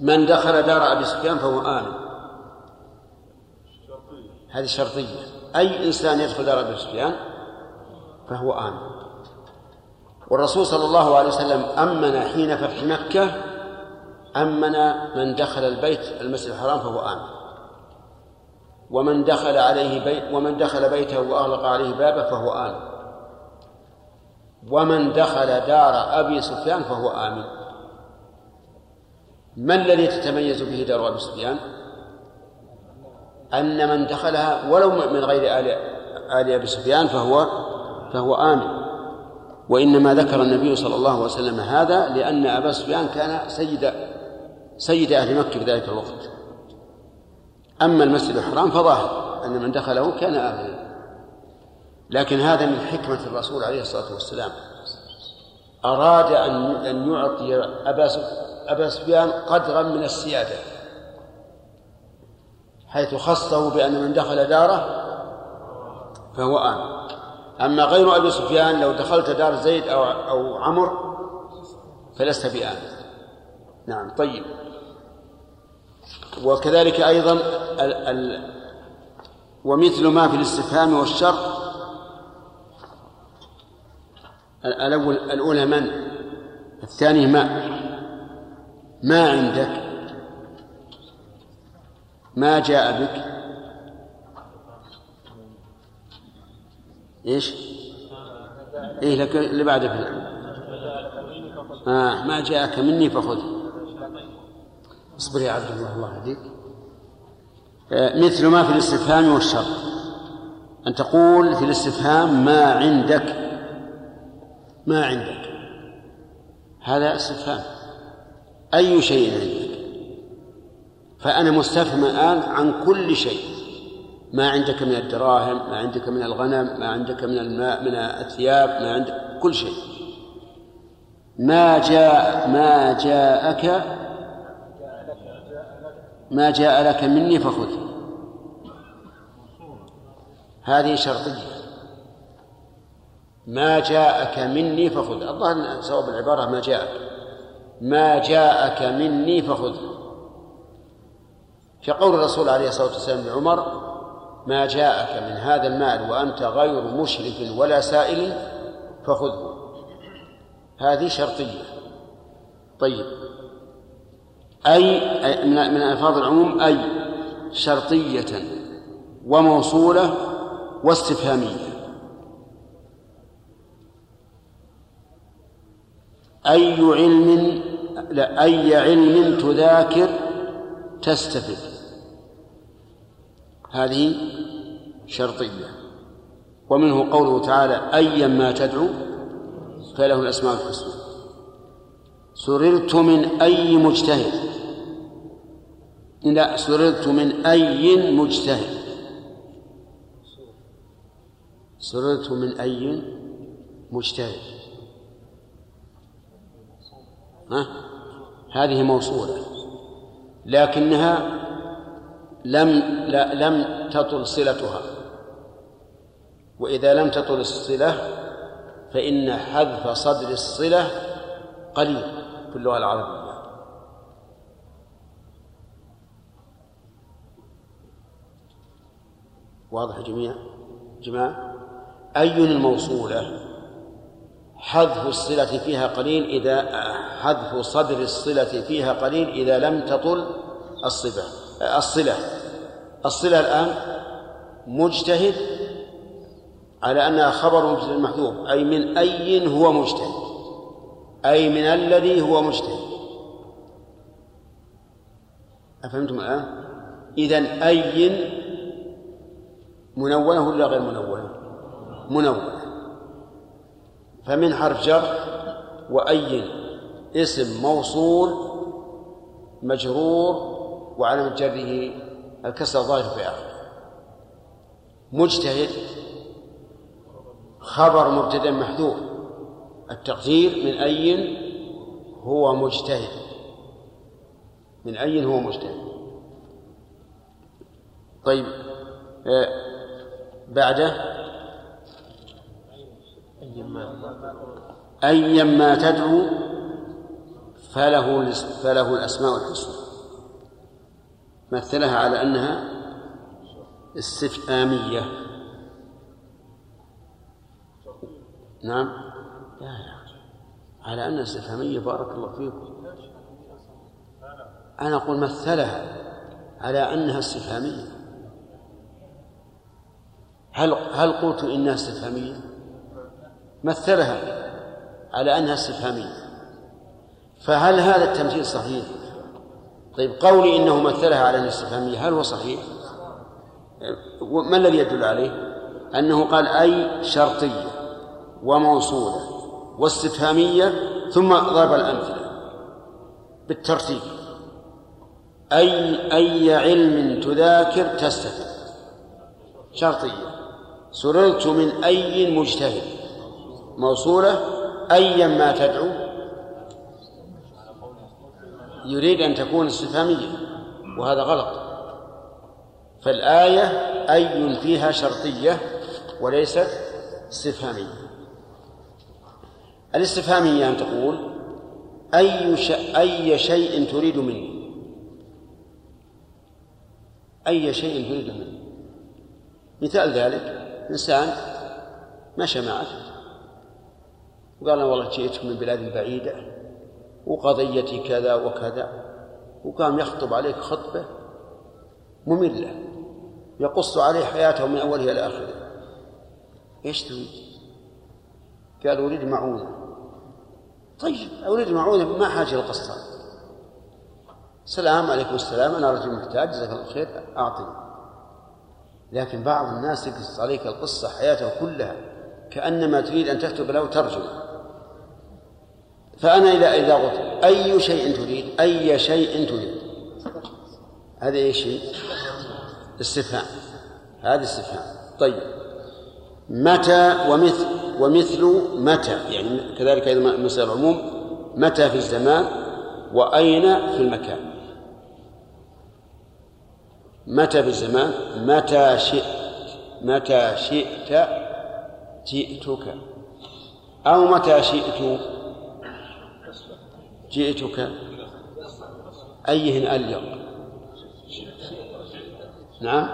من دخل دار أبي سفيان فهو آمن. هذه شرطية. أي إنسان يدخل دار أبي سفيان فهو آمن. والرسول صلى الله عليه وسلم أمن حين فتح مكة أمن من دخل البيت المسجد الحرام فهو آمن. ومن دخل عليه بيت ومن دخل بيته وأغلق عليه بابه فهو آمن. ومن دخل دار أبي سفيان فهو آمن. ما الذي تتميز به دار أبي سفيان؟ أن من دخلها ولو من غير آل آل أبي سفيان فهو فهو آمن. وإنما ذكر النبي صلى الله عليه وسلم هذا لأن أبا سفيان كان سيد سيد أهل مكة في ذلك الوقت. أما المسجد الحرام فظاهر أن من دخله كان آمنا لكن هذا من حكمة الرسول عليه الصلاة والسلام. أراد أن أن يعطي أبا أبا سفيان قدرا من السيادة حيث خصه بأن من دخل داره فهو آمن. أما غير أبي سفيان لو دخلت دار زيد أو أو عمر فلست بآمن. نعم طيب. وكذلك أيضا ال ال ومثل ما في الاستفهام والشر الأول الأولى من؟ الثاني ما؟ ما عندك؟ ما جاء بك؟ إيش؟ إيه لك اللي بعده آه ما جاءك مني فخذ. اصبر يا عبد الله الله يهديك. آه مثل ما في الاستفهام والشر أن تقول في الاستفهام ما عندك. ما عندك. هذا استفهام. أي شيء عندك. فأنا مستفهم الآن عن كل شيء. ما عندك من الدراهم ما عندك من الغنم ما عندك من الماء من الثياب ما عندك كل شيء. ما جاء ما جاءك ما جاء لك مني فخذ هذه شرطية. ما جاءك مني فخذ. الظاهر صواب العبارة ما جاءك. ما جاءك مني فخذ. في قول الرسول عليه الصلاة والسلام لعمر ما جاءك من هذا المال وأنت غير مشرف ولا سائل فخذه. هذه شرطية. طيب. أي من ألفاظ العموم أي شرطية وموصولة واستفهامية. أي علم لا أي علم تذاكر تستفد. هذه شرطية. ومنه قوله تعالى أيا ما تدعو فله الأسماء الحسنى. سررت من أي مجتهد؟ لا سررت من أي مجتهد؟ سررت من أي مجتهد؟ هذه موصولة. لكنها لم لا لم تطل صلتها. وإذا لم تطل الصلة فإن حذف صدر الصلة قليل في اللغة العربية. واضح جميع جماعة؟ أي الموصولة؟ حذف الصلة فيها قليل إذا حذف صدر الصلة فيها قليل إذا لم تطل الصفة الصلة الصلة الآن مجتهد على أنها خبر محذوف أي من أي هو مجتهد أي من الذي هو مجتهد أفهمتم الآن؟ إذا أي منونة ولا غير منونة؟ منونة فمن حرف جر وأي اسم موصول مجرور وعلامة جره الكسر الظاهر في آخره. مجتهد خبر مبتدأ محذوف. التقدير من أي هو مجتهد. من أي هو مجتهد. طيب آه بعده أيما تدعو فله فله الأسماء الحسنى. مثلها على أنها استفهامية. نعم. لا لا على أن استفهامية بارك الله فيكم. أنا أقول مثلها على أنها استفهامية. هل هل قلت إنها استفهامية؟ مثلها على أنها استفهامية فهل هذا التمثيل صحيح؟ طيب قولي إنه مثلها على أنها استفهامية هل هو صحيح؟ ما الذي يدل عليه؟ أنه قال أي شرطية وموصولة واستفهامية ثم ضرب الأمثلة بالترتيب أي أي علم تذاكر تستفيد شرطية سررت من أي مجتهد موصولة أيا ما تدعو. يريد أن تكون استفهامية وهذا غلط. فالآية أي فيها شرطية وليست استفهامية. الاستفهامية أن تقول أي أي شيء تريد مني. أي شيء تريد مني. مثال ذلك إنسان مشى معك وقال أنا والله جئتك من بلاد بعيدة وقضيتي كذا وكذا وقام يخطب عليك خطبة مملة يقص عليه حياته من أولها إلى آخره إيش تريد؟ قال أريد معونة. طيب أريد معونة ما حاجة للقصة. السلام عليكم السلام أنا رجل محتاج جزاك الله خير أعطني. لكن بعض الناس يقص عليك القصة حياته كلها كأنما تريد أن تكتب له ترجمة. فأنا إذا إذا قلت أي شيء تريد أي شيء تريد. هذا شيء استفهام. هذا استفهام. طيب. متى ومثل ومثل متى؟ يعني كذلك أيضا مسألة العموم. متى في الزمان وأين في المكان؟ متى في الزمان؟ متى شئت متى شئت جئتك أو متى شئت جئتك أيهن أليق؟ نعم.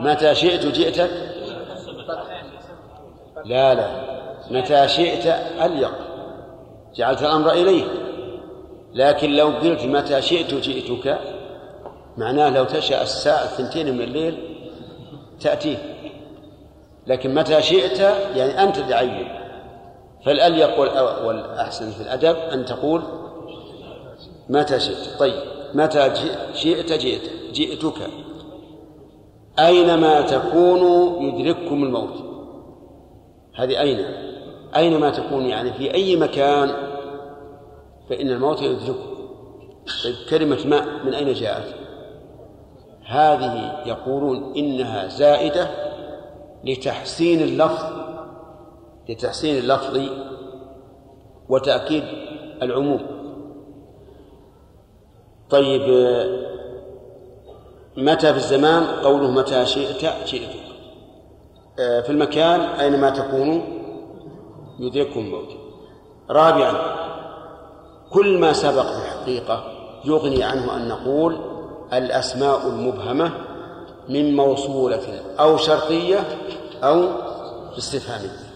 متى شئت جئتك؟ لا لا. متى شئت أليق. جعلت الأمر إليه لكن لو قلت متى شئت جئتك معناه لو تشاء الساعة الثنتين من الليل تأتيه. لكن متى شئت يعني أنت تعين فالأليق والأحسن في الأدب أن تقول متى شئت؟ طيب متى شئت جئت جئتك. أينما تكونوا يدرككم الموت. هذه أين؟ أينما تكون يعني في أي مكان فإن الموت يدرككم. طيب كلمة ماء من أين جاءت؟ هذه يقولون إنها زائدة لتحسين اللفظ لتحسين اللفظ وتأكيد العموم. طيب متى في الزمان؟ قوله متى شئت شئت آه، في المكان أينما تكونوا يدرككم الموت. رابعا كل ما سبق في الحقيقة يغني عنه أن نقول الأسماء المبهمة من موصولة أو شرطية أو استفهامية.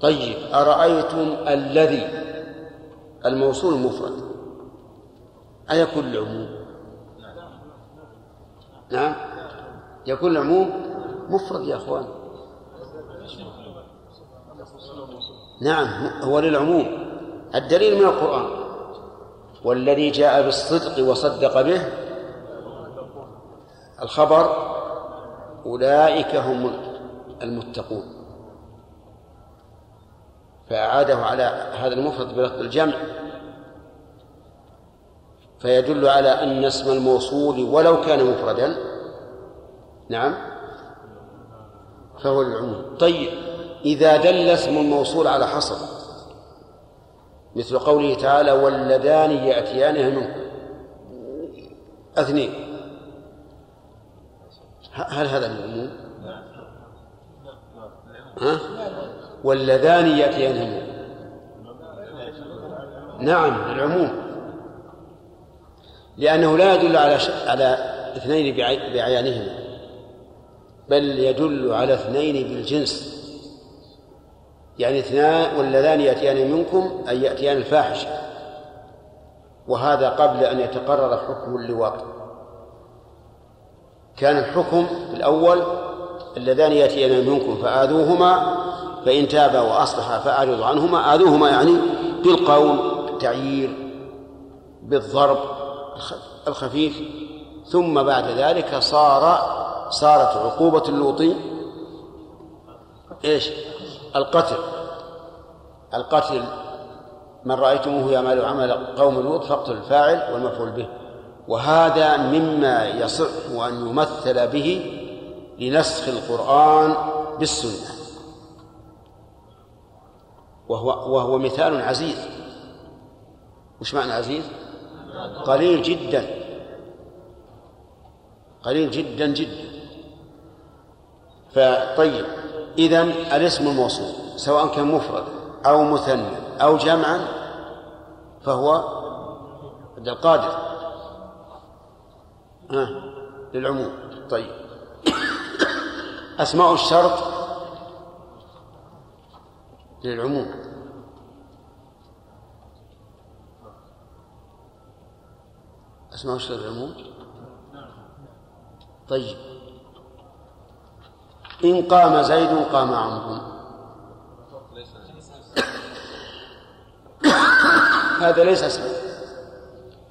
طيب أرأيتم الذي الموصول المفرد أيكون العموم؟ نعم يكون العموم مفرد يا أخوان. نعم هو للعموم. الدليل من القرآن. والذي جاء بالصدق وصدق به الخبر أولئك هم المتقون. فأعاده على هذا المفرد بلفظ الجمع. فيدل على أن اسم الموصول ولو كان مفردا. نعم. فهو للعموم. طيب. إذا دل اسم الموصول على حصر. مثل قوله تعالى واللذان يأتيانها منكم. اثنين. هل هذا العموم؟ ها؟ واللذان يأتيانها منكم نعم العموم. لأنه لا يدل على على اثنين بعيانهما بل يدل على اثنين بالجنس. يعني اثنان واللذان يأتيان منكم أي يأتيان الفاحشة. وهذا قبل أن يتقرر حكم اللواط. كان الحكم الأول اللذان يأتيان منكم فآذوهما فإن تابا وأصلحا فأعرضوا عنهما. آذوهما يعني بالقول بالتعيير بالضرب الخفيف ثم بعد ذلك صار صارت عقوبة اللوطي. إيش؟ القتل. القتل من رأيتموه يعمل عمل قوم لوط فاقتل الفاعل والمفعول به. وهذا مما يصح أن يمثل به لنسخ القرآن بالسنة. وهو وهو مثال عزيز. وش معنى عزيز؟ قليل جدا. قليل جدا جدا. فطيب. إذا الاسم الموصول سواء كان مفرد أو مثنى أو جمعا فهو القادر. ها للعموم. طيب. أسماء الشرط للعموم. أسماء الشرط للعموم طيب. إن قام زيد قام عمرو. هذا ليس اسما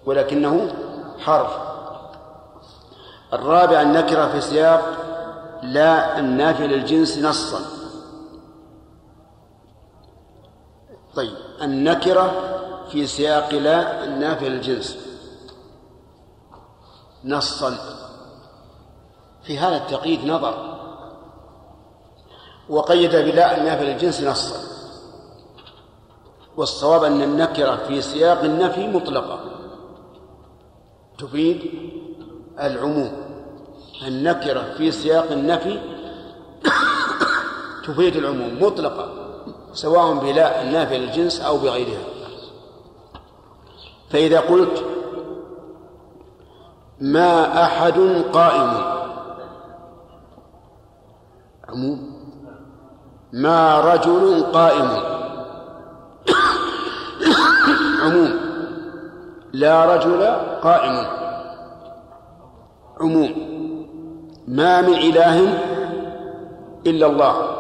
ولكنه حرف. الرابع النكرة في سياق لا النافي للجنس نصا طيب النكرة في سياق لا النافي للجنس نصا. في هذا التقييد نظر. وقيد بلا النافي للجنس نصا. والصواب أن النكرة في سياق النفي مطلقة. تفيد العموم. النكرة في سياق النفي تفيد العموم. مطلقة. سواء بلا النافي للجنس أو بغيرها. فإذا قلت ما أحد قائم. عموم. ما رجل قائم. عموم. لا رجل قائم. عموم. ما من إله إلا الله.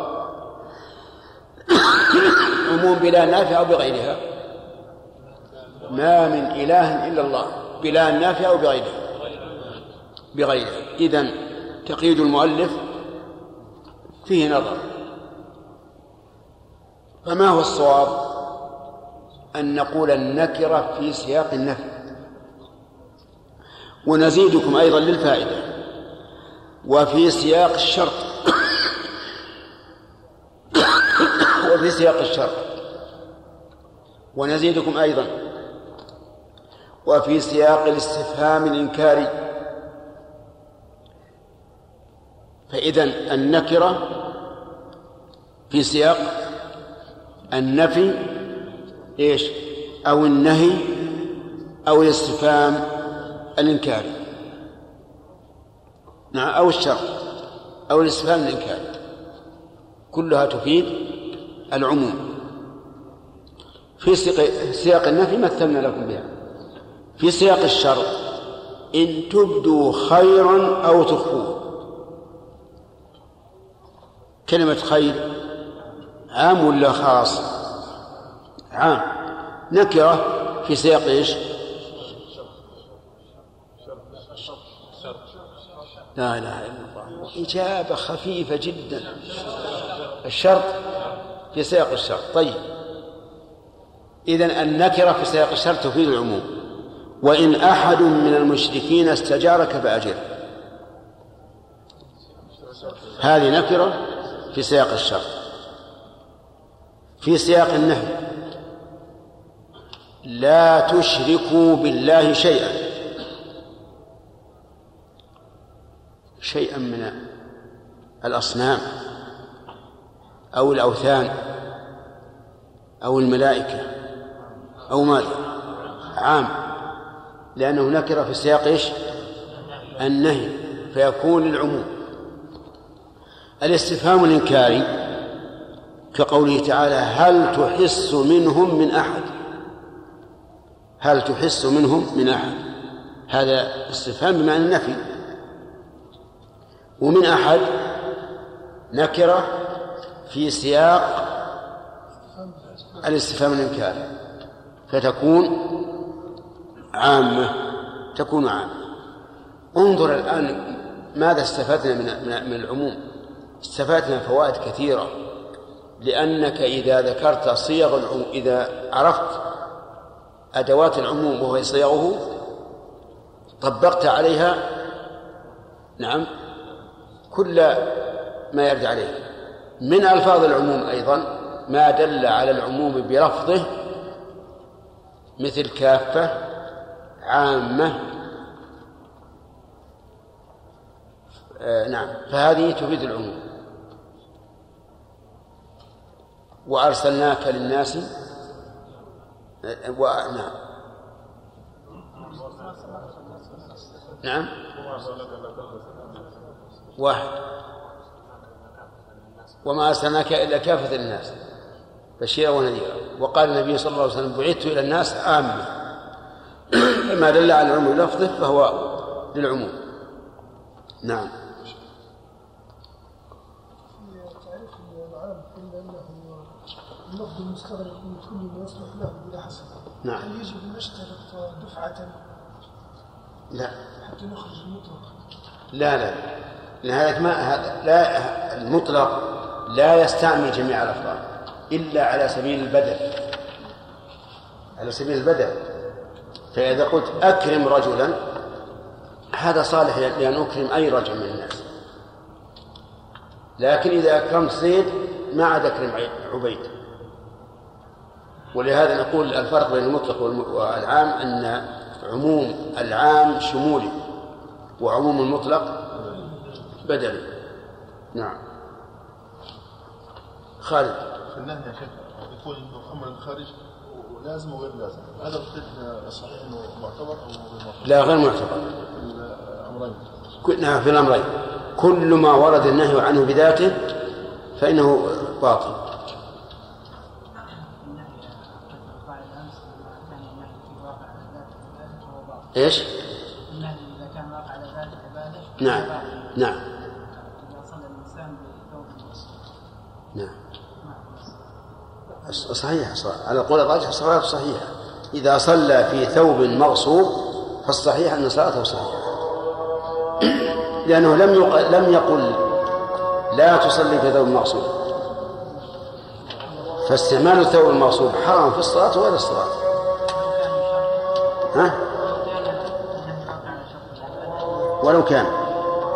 عموم بلا نافع أو بغيرها. ما من إله إلا الله. بلا نافع أو بغيرها. بغيرها. إذن تقييد المؤلف فيه نظر. فما هو الصواب؟ أن نقول النكرة في سياق النفي ونزيدكم أيضا للفائدة. وفي سياق الشرط. وفي سياق الشرط ونزيدكم أيضا. وفي سياق الاستفهام الإنكاري. فإذا النكرة في سياق النفي إيش؟ أو النهي أو الاستفهام الإنكاري. نعم أو الشر أو الاستفهام الإنكاري. كلها تفيد العموم في سياق النفي مثلنا لكم بها. في سياق الشر إن تبدوا خيرا أو تخفوه. كلمة خير عام ولا خاص؟ عام. نكرة في سياق إيش؟ لا إله إلا الله. إجابة خفيفة جدا. الشرط في سياق الشرط طيب. اذا النكرة في سياق الشرط تفيد العموم. وإن أحد من المشركين استجارك فأجره. هذه نكرة في سياق الشرط في سياق النهي. لا تشركوا بالله شيئا. شيئا من الأصنام. أو الأوثان أو الملائكة أو ماذا؟ عام. لأنه نكر في سياق إيش؟ النهي فيكون للعموم. الاستفهام الإنكاري كقوله تعالى هل تحس منهم من أحد؟ هل تحس منهم من أحد؟ هذا استفهام بمعنى النفي. ومن أحد نكرة في سياق الاستفهام الإنكاري فتكون عامة تكون عامة. انظر الآن ماذا استفدنا من من العموم. استفدنا فوائد كثيرة لأنك إذا ذكرت صيغ العموم إذا عرفت أدوات العموم وهي صيغه طبقت عليها نعم كل ما يرد عليه من ألفاظ العموم أيضا ما دل على العموم بلفظه مثل كافة عامة. آه نعم. فهذه تفيد العموم. وأرسلناك للناس و... نعم. نعم. واحد. وما أرسلناك إلا كافة للناس بشيرا ونذيرا. وقال النبي صلى الله عليه وسلم بعثت إلى الناس عامة. فما دل على العموم لفظه فهو للعموم. نعم. اللفظ المستغرق من كل ما يصلح له بلا حسب نعم. هل يجب أن نشترط دفعة لا. حتى نخرج المطلق؟ لا لا. لهذا ما لا المطلق لا يستعمل جميع الافراد إلا على سبيل البدل. على سبيل البدل. فإذا قلت أكرم رجلا هذا صالح لأن أكرم أي رجل من الناس. لكن إذا أكرمت زيد ما عاد أكرم عبيد. ولهذا نقول الفرق بين المطلق والعام أن عموم العام شمولي وعموم المطلق بدلي نعم. خالد. في النهي يا شيخ. يقول إنه أمر الخارج لازم وغير لازم؟ هذا القيد صحيح إنه معتبر أو غير معتبر؟ لا غير معتبر. الأمرين. نعم في الأمرين. كل ما ورد النهي عنه بذاته فإنه باطل. إيش؟ النهي إذا كان واقع على ذات عبادة نعم نعم اذا صلى الانسان بثوب نعم صحيح على قول الراجح صلاته صحيحه إذا صلى في ثوب مغصوب فالصحيح أن صلاته صحيحة. لأنه لم يقل لم يقل لا تصلي في ثوب مغصوب. فاستعمال الثوب المغصوب حرام في الصلاة وغير الصلاة؟ ها؟ ولو كان.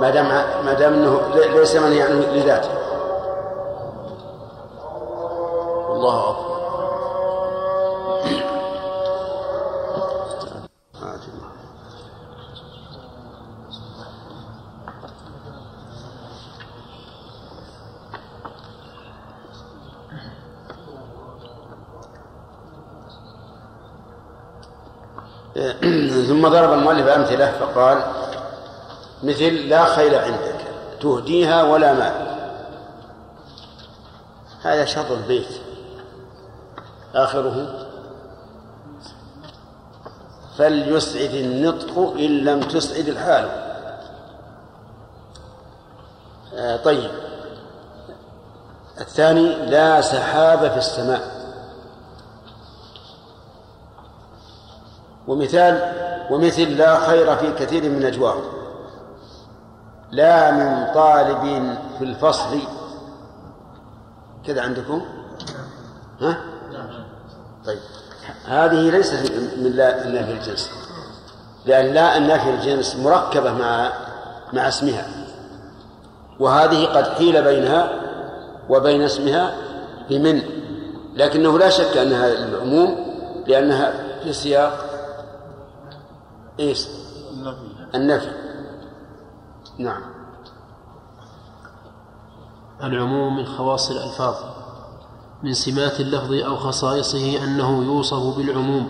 ما دام ما دام إنه ليس من يعني لذاته. امثله فقال مثل لا خيل عندك تهديها ولا مال هذا شطر البيت. آخره فليسعد النطق إن لم تسعد الحال. آه طيب. الثاني لا سحاب في السماء. ومثال ومثل لا خير في كثير من نجواهم لا من طالب في الفصل كذا عندكم؟ ها؟ طيب. هذه ليست من لا النافي الجنس. لأن لا النافي الجنس مركبة مع مع اسمها. وهذه قد حيل بينها وبين اسمها بمن. لكنه لا شك أنها العموم لأنها في سياق إيش؟ النفي. النفي نعم. العموم من خواص الألفاظ. من سمات اللفظ أو خصائصه أنه يوصف بالعموم.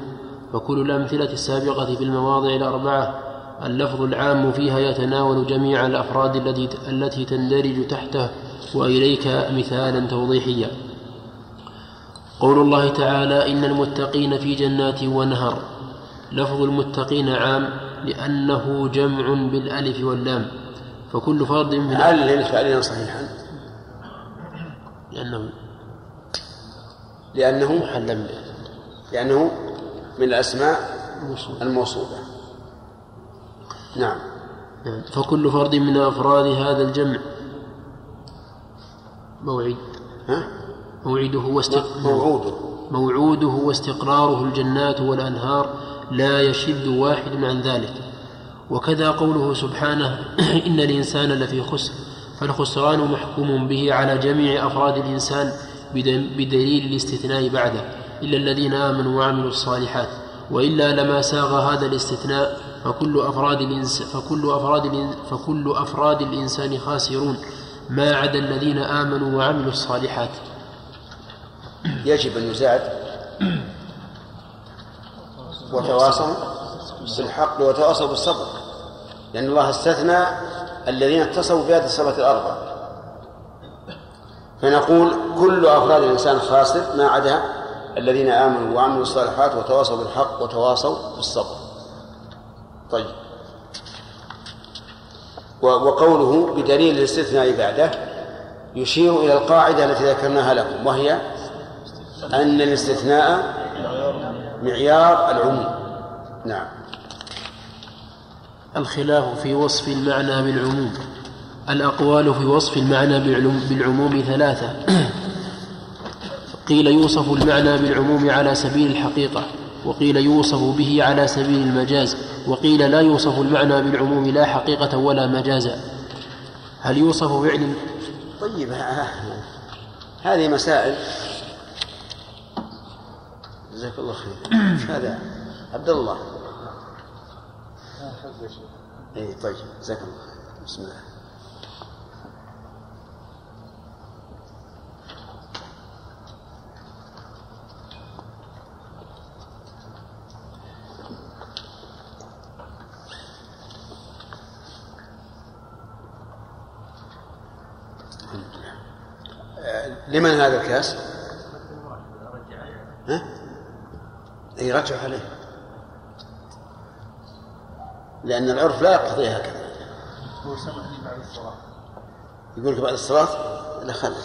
وكل الأمثلة السابقة في المواضع الأربعة اللفظ العام فيها يتناول جميع الأفراد التي التي تندرج تحته وإليك مثالا توضيحيا. قول الله تعالى إن المتقين في جنات ونهر. لفظ المتقين عام لأنه جمع بالألف واللام فكل فرد من هل للفعلين صحيحا؟ لأنه لأنه محل لأنه من الأسماء الموصول. الموصولة نعم نعم. فكل فرد من أفراد هذا الجمع موعد ها؟ موعده واستق... موعوده موعوده واستقراره الجنات والأنهار لا يشد واحد عن ذلك. وكذا قوله سبحانه إن الإنسان لفي خسر فالخسران محكوم به على جميع أفراد الإنسان بدل- بدليل الاستثناء بعده. إلا الذين آمنوا وعملوا الصالحات وإلا لما ساغ هذا الاستثناء فكل أفراد الإنس فكل أفراد الإن- فكل أفراد الإنسان خاسرون. ما عدا الذين آمنوا وعملوا الصالحات. يجب أن يزاد وتواصوا بالحق وتواصوا بالصبر. لأن الله استثنى الذين اتصفوا بهذه الصفات الأربع. فنقول كل أفراد الإنسان خاسر ما عدا الذين آمنوا وعملوا الصالحات وتواصوا بالحق وتواصوا بالصبر. طيب. وقوله بدليل الاستثناء بعده يشير إلى القاعدة التي ذكرناها لكم وهي أن الاستثناء معيار العموم. نعم. الخلاف في وصف المعنى بالعموم. الأقوال في وصف المعنى بالعموم ثلاثة. قيل يوصف المعنى بالعموم على سبيل الحقيقة وقيل يوصف به على سبيل المجاز وقيل لا يوصف المعنى بالعموم لا حقيقة ولا مجازا هل يوصف فعل طيب هذه مسائل. جزاك الله خير. هذا عبد الله. اي طيب جزاك الله خير. بسم الله. آه، لمن هذا الكاس؟ ها؟ اي رجع عليه. لأن العرف لا يقتضي هكذا. هو سمح لي بعد الصلاة. يقول لك بعد الصلاة؟ لا خلج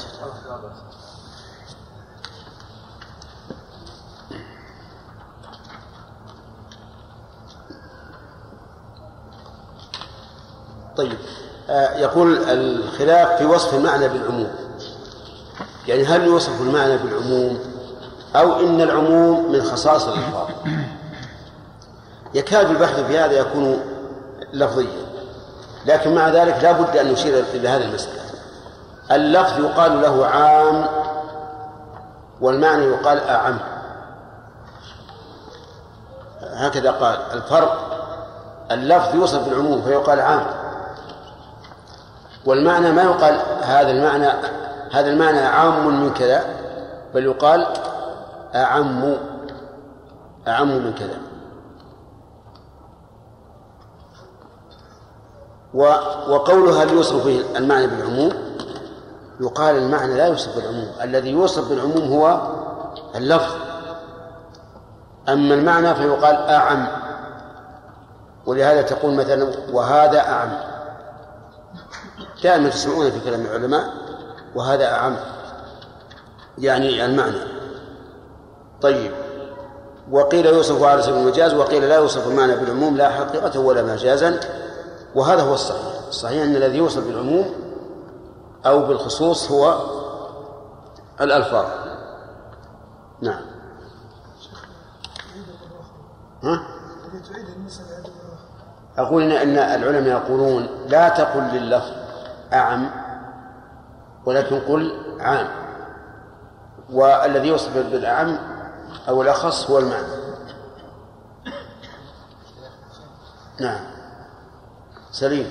طيب آه، يقول الخلاف في وصف المعنى بالعموم. يعني هل يوصف المعنى بالعموم؟ أو إن العموم من خصائص الألفاظ يكاد البحث في هذا يكون لفظيا. لكن مع ذلك لا بد أن نشير إلى هذه المسألة. اللفظ يقال له عام والمعنى يقال أعم. هكذا قال. الفرق اللفظ يوصف بالعموم فيقال عام. والمعنى ما يقال هذا المعنى هذا المعنى عام من كذا بل يقال أعم أعم من كذا. وقولها يوصف فيه المعنى بالعموم؟ يقال المعنى لا يوصف بالعموم. الذي يوصف بالعموم هو اللفظ. أما المعنى فيقال أعم. ولهذا تقول مثلا وهذا أعم. دائما تسمعون في كلام العلماء وهذا أعم. يعني المعنى. طيب. وقيل يوصف على سبيل المجاز وقيل لا يوصف المعنى بالعموم لا حقيقة ولا مجازا وهذا هو الصحيح. الصحيح أن الذي يوصف بالعموم أو بالخصوص هو الألفاظ. نعم. ها؟ أقول إن, العلماء يقولون لا تقل لللفظ أعم ولكن قل عام. والذي يوصف بالأعم أو الأخص هو المعنى. نعم. سليم.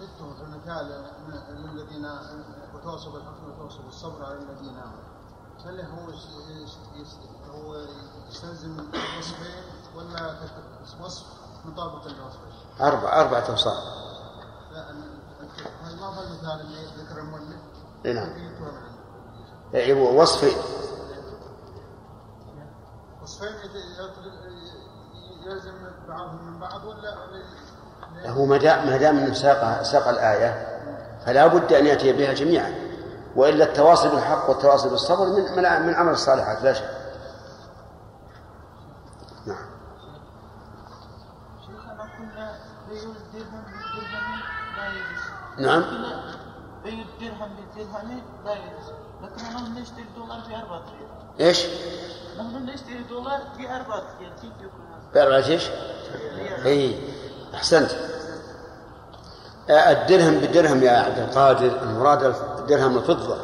زدتم في المثال للذين وتواصوا بالحق وتواصوا بالصبر على الذين امنوا هل هو هو يستلزم وصفين ولا وصف مطابق للوصفين؟ أربع أربعة أوصاف لا المثال اللي ذكر المؤلف؟ إي نعم كيفيته من عنده. إيه، وصفين وصفين يلزم بعضهم من بعض ولا هو ما دام ما دام إنه ساق ساق الآية فلا بد أن يأتي بها جميعا. وإلا التواصل بالحق والتواصل بالصبر من من عمل الصالحات لا شك. نعم. شيخنا كنا بيع الدرهم بالدرهم لا يجوز. نعم. بيع الدرهم بالدرهم لا يجوز. لكن نحن نشتري دولار ب 4 ريال إيش؟ نحن نشتري دولار ب 4 ريال كيف يكون هذا؟ بأربعة إيش؟ إي أحسنت الدرهم بالدرهم يا عبد القادر المراد درهم الفضة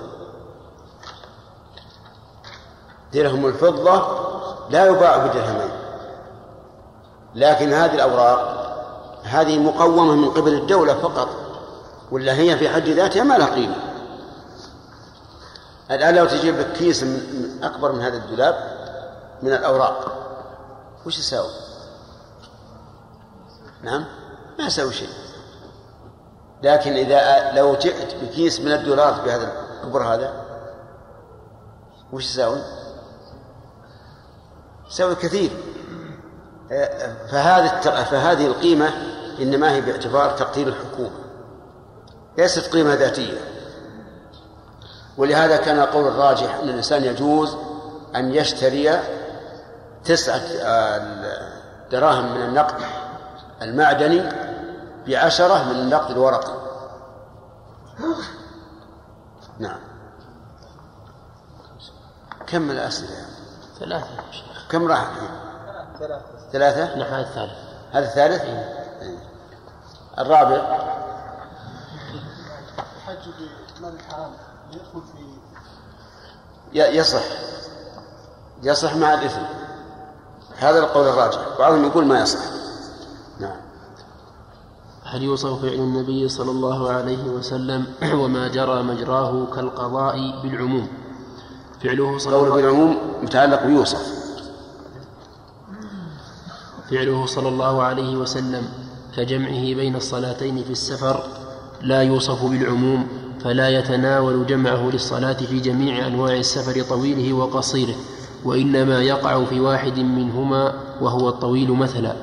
درهم الفضة لا يباع بدرهمين لكن هذه الأوراق هذه مقومة من قبل الدولة فقط ولا هي في حد ذاتها ما لها قيمة الآن لو تجيب لك كيس من أكبر من هذا الدولاب من الأوراق وش يساوي؟ نعم ما يساوي شيء لكن إذا لو جئت بكيس من الدولار بهذا الكبر هذا وش يساوي؟ يساوي كثير فهذه فهذه القيمة إنما هي باعتبار تقدير الحكومة ليست قيمة ذاتية ولهذا كان القول الراجح أن الإنسان يجوز أن يشتري تسعة دراهم من النقد المعدني بعشرة من النقد الورقي. نعم. كم الأسئلة؟ ثلاثة يا شيخ. كم راح؟ الحين؟ ثلاثة. نعم هذا الثالث. هذا الثالث؟ إيه. الرابع؟ الحج بمال الحرام. يدخل في يصح يصح مع الإثم. هذا القول الراجح. بعضهم يقول ما يصح. نعم. هل يوصف فعل النبي صلى الله عليه وسلم وما جرى مجراه كالقضاء بالعموم؟ فعله صلى قول الله بالعموم متعلق بيوصف. فعله صلى الله عليه وسلم كجمعه بين الصلاتين في السفر لا يوصف بالعموم فلا يتناول جمعه للصلاة في جميع أنواع السفر طويله وقصيره وإنما يقع في واحد منهما وهو الطويل مثلا.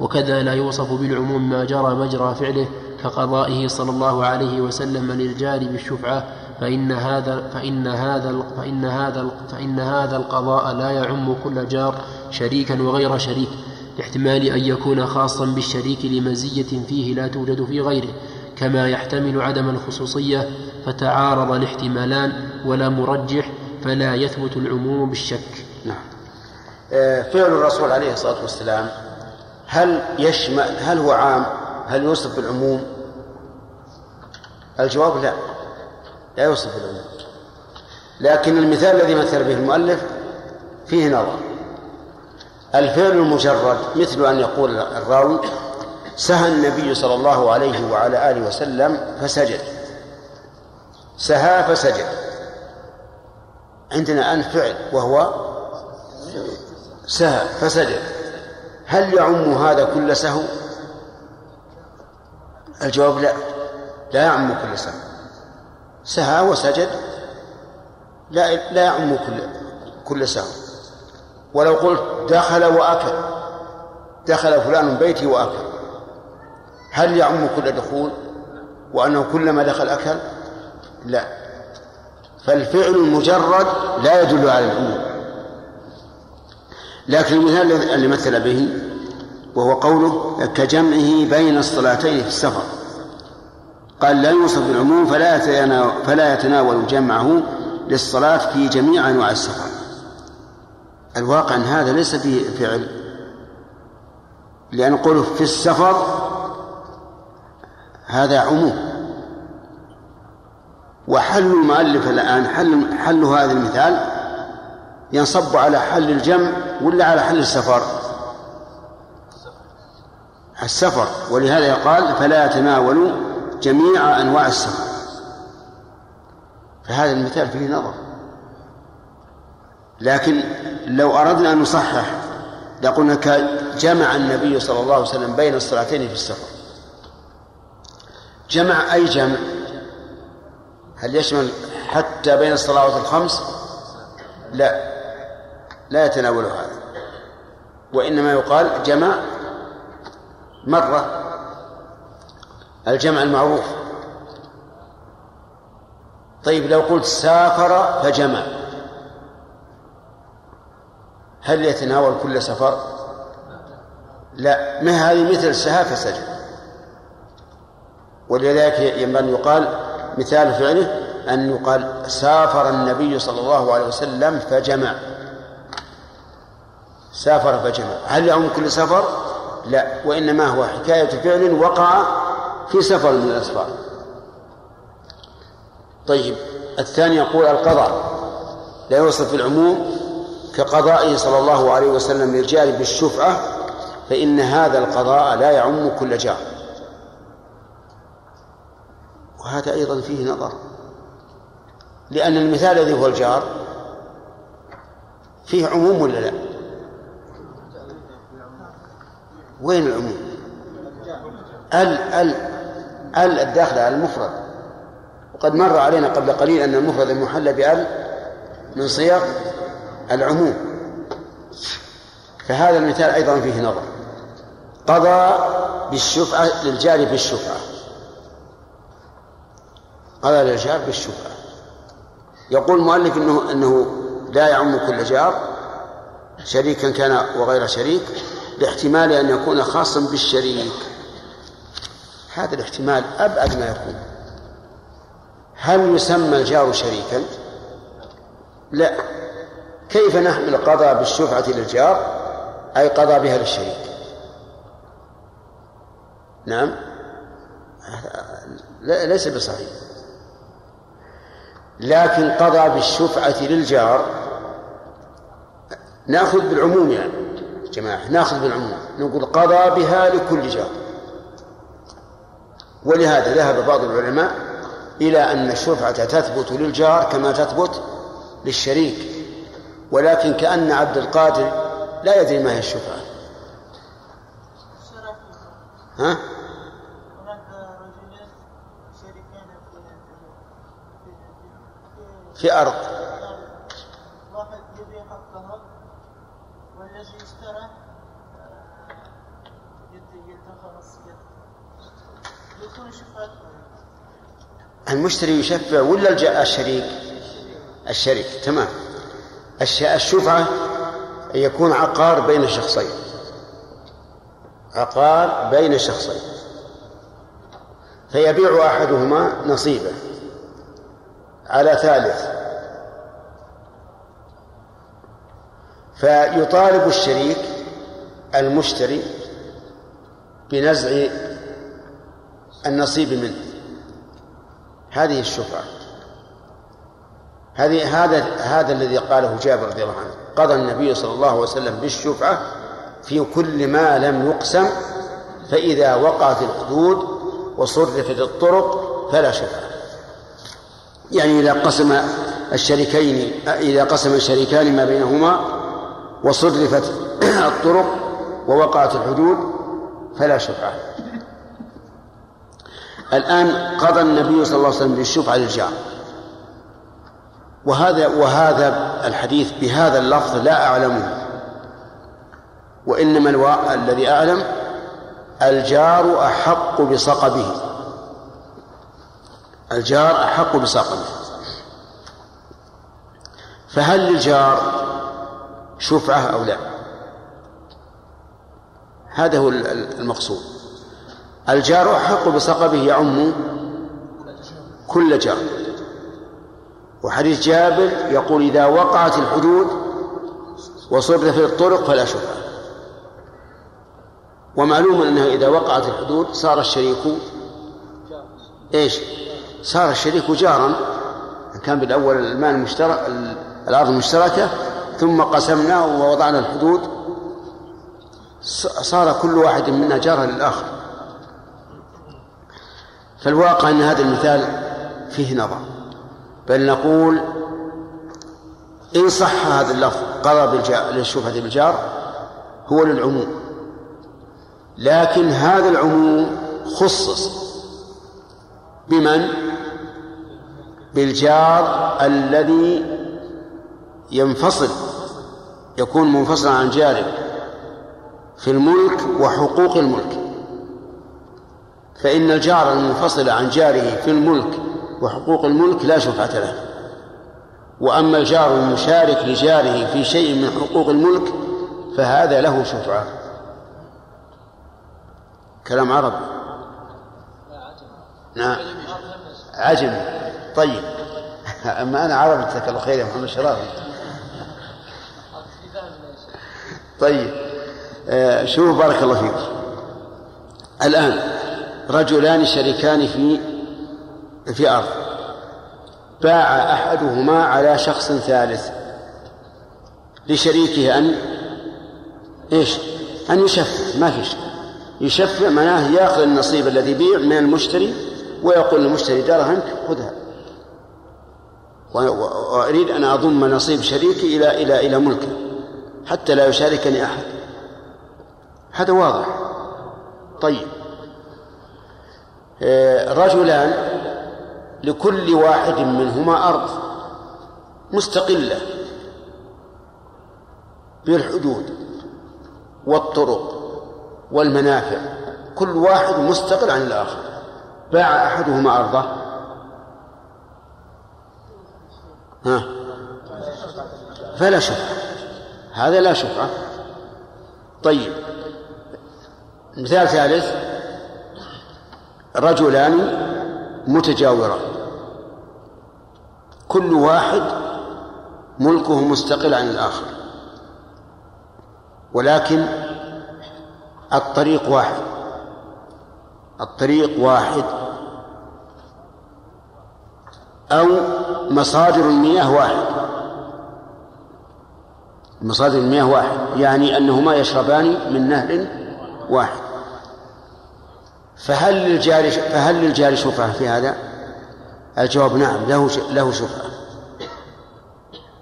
وكذا لا يوصف بالعموم ما جرى مجرى فعله كقضائه صلى الله عليه وسلم للجار بالشفعة فإن هذا فإن هذا فإن هذا فإن هذا القضاء لا يعم كل جار شريكا وغير شريك لاحتمال أن يكون خاصا بالشريك لمزية فيه لا توجد في غيره. كما يحتمل عدم الخصوصية فتعارض الاحتمالان ولا مرجح فلا يثبت العموم بالشك. نعم. آه، فعل الرسول عليه الصلاة والسلام هل يشمل هل هو عام؟ هل يوصف بالعموم؟ الجواب لا. لا يوصف بالعموم. لكن المثال الذي مثل به المؤلف فيه نظر. الفعل المجرد مثل أن يقول الراوي سهى النبي صلى الله عليه وعلى آله وسلم فسجد. سهى فسجد. عندنا الآن فعل وهو سهى فسجد. هل يعم هذا كل سهو؟ الجواب لا. لا يعم كل سهو. سهى وسجد لا لا يعم كل كل سهو. ولو قلت دخل وأكل دخل فلان بيتي وأكل. هل يعم كل دخول وأنه كلما دخل أكل؟ لا. فالفعل المجرد لا يدل على العموم. لكن المثال اللي مثل به وهو قوله كجمعه بين الصلاتين في السفر. قال لا يوصف بالعموم فلا يتناول, فلا يتناول جمعه للصلاة في جميع أنواع السفر. الواقع أن هذا ليس فيه فعل. لأن قوله في السفر هذا عموم. وحل المؤلف الآن حل حل هذا المثال ينصب على حل الجمع ولا على حل السفر؟ السفر. ولهذا قال فلا يتناولوا جميع أنواع السفر. فهذا المثال فيه نظر. لكن لو أردنا أن نصحح لقلنا جمع النبي صلى الله عليه وسلم بين الصلاتين في السفر. جمع أي جمع؟ هل يشمل حتى بين الصلوات الخمس؟ لا. لا يتناول هذا. وإنما يقال جمع مرة. الجمع المعروف. طيب لو قلت سافر فجمع. هل يتناول كل سفر؟ لا. ما هذه مثل سها فسجد. ولذلك ينبغي أن يقال مثال فعله أن يقال سافر النبي صلى الله عليه وسلم فجمع. سافر فجمع. هل يعم كل سفر؟ لا وإنما هو حكاية فعل وقع في سفر من الأسفار. طيب الثاني يقول القضاء. لا يوصف العموم كقضائه صلى الله عليه وسلم للجار بالشفعة فإن هذا القضاء لا يعم كل جار. وهذا أيضا فيه نظر. لأن المثال الذي هو الجار فيه عموم ولا لا؟ وين العموم؟ ال ال ال الداخلة على المفرد. وقد مر علينا قبل قليل أن المفرد المحل بأل من صيغ العموم. فهذا المثال أيضا فيه نظر. قضى بالشفعة للجار بالشفعة. قضى للجار بالشفعة يقول المؤلف انه إنه لا يعم كل جار شريكا كان وغير شريك لاحتمال أن يكون خاصا بالشريك. هذا الاحتمال أبعد ما يكون. هل يسمى الجار شريكا؟ لا. كيف نحمل قضاء بالشفعة للجار أي قضى بها للشريك؟ نعم. ليس بصحيح. لكن قضى بالشفعة للجار. نأخذ بالعموم يعني جماعة نأخذ بالعموم. نقول قضى بها لكل جار. ولهذا ذهب بعض العلماء إلى أن الشفعة تثبت للجار كما تثبت للشريك. ولكن كأن عبد القادر لا يدري ما هي الشفعة. ها؟ في أرض. واحد يبيع حقها والذي اشترى شفعة المشتري يشفع ولا الشريك؟ الشريك تمام. الشفعة يكون عقار بين شخصين. عقار بين شخصين. فيبيع أحدهما نصيبه. على ثالث. فيطالب الشريك المشتري بنزع النصيب منه. هذه الشفعة هذه هذا هذا الذي قاله جابر رضي الله عنه. قضى النبي صلى الله عليه وسلم بالشفعة في كل ما لم يقسم فإذا وقعت الحدود وصرفت الطرق فلا شفعة يعني إذا قسم الشريكين إذا قسم الشريكان ما بينهما وصرفت الطرق ووقعت الحدود فلا شفعة الآن قضى النبي صلى الله عليه وسلم بالشفعة للجار وهذا وهذا الحديث بهذا اللفظ لا أعلمه. وإنما. الذي أعلم الجار أحق بصقبه. الجار أحق بصقبه فهل للجار شفعة أو لا؟ هذا هو المقصود. الجار أحق بصقبه يعم كل جار. وحديث جابر يقول إذا وقعت الحدود وصرف في الطرق فلا شفعة. ومعلوم أنه إذا وقعت الحدود صار الشريك إيش؟ صار الشريك جارا كان بالأول المال المشترك الأرض المشتركة ثم قسمنا ووضعنا الحدود. صار كل واحد منا جارا للآخر. فالواقع أن هذا المثال فيه نظر. بل نقول إن صح هذا اللفظ قضى للشفعة بالجار هو للعموم. لكن هذا العموم خصص بمن؟ بالجار الذي ينفصل يكون منفصلا عن جاره في الملك وحقوق الملك. فإن الجار المنفصل عن جاره في الملك وحقوق الملك لا شفعة له. وأما الجار المشارك لجاره في شيء من حقوق الملك فهذا له شفعة. كلام عربي نعم. عجم. طيب. أما أنا عربي جزاك الله خير يا محمد شراب. طيب. آه شوف بارك الله فيك. الآن رجلان شريكان في في أرض. باع أحدهما على شخص ثالث. لشريكه أن إيش؟ أن يشفع. ما في شيء. يشفع معناه يأخذ النصيب الذي يبيع من المشتري ويقول للمشتري درهمك خذها. وأريد أن أضم نصيب شريكي إلى إلى إلى ملكي حتى لا يشاركني أحد. هذا واضح. طيب. آه، رجلان لكل واحد منهما أرض مستقلة بالحدود والطرق والمنافع. كل واحد مستقل عن الآخر. باع أحدهما أرضه. ها. فلا شفعة. هذا لا شفعة. طيب. مثال ثالث. رجلان متجاوران. كل واحد ملكه مستقل عن الآخر. ولكن الطريق واحد. الطريق واحد. أو مصادر المياه واحد. مصادر المياه واحد. يعني أنهما يشربان من نهر واحد. فهل للجار فهل للجار شفعة في هذا؟ الجواب نعم له له شفعة.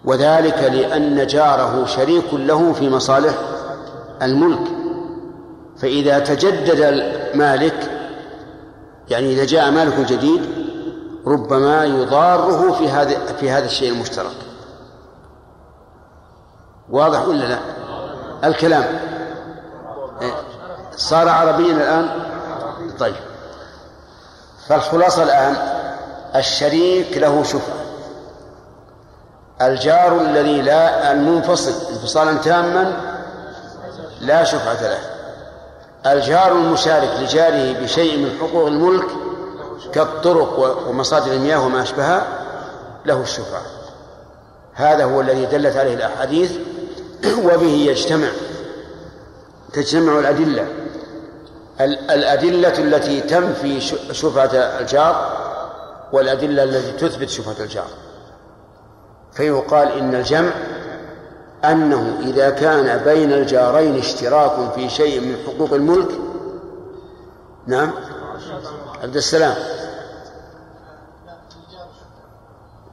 وذلك لأن جاره شريك له في مصالح الملك. فإذا تجدد المالك يعني إذا جاء مالك جديد ربما يضاره في هذا في هذا الشيء المشترك. واضح ولا لا؟ الكلام. إيه. صار عربيا الآن؟ طيب. فالخلاصة الآن الشريك له شفعة. الجار الذي لا المنفصل انفصالا تاما لا شفعة له. الجار المشارك لجاره بشيء من حقوق الملك كالطرق ومصادر المياه وما أشبهها له الشفعة هذا هو الذي دلت عليه الأحاديث وبه يجتمع تجتمع الأدلة. الأدلة التي تنفي شفعة الجار والأدلة التي تثبت شفعة الجار. فيقال إن الجمع أنه إذا كان بين الجارين اشتراك في شيء من حقوق الملك نعم عبد السلام.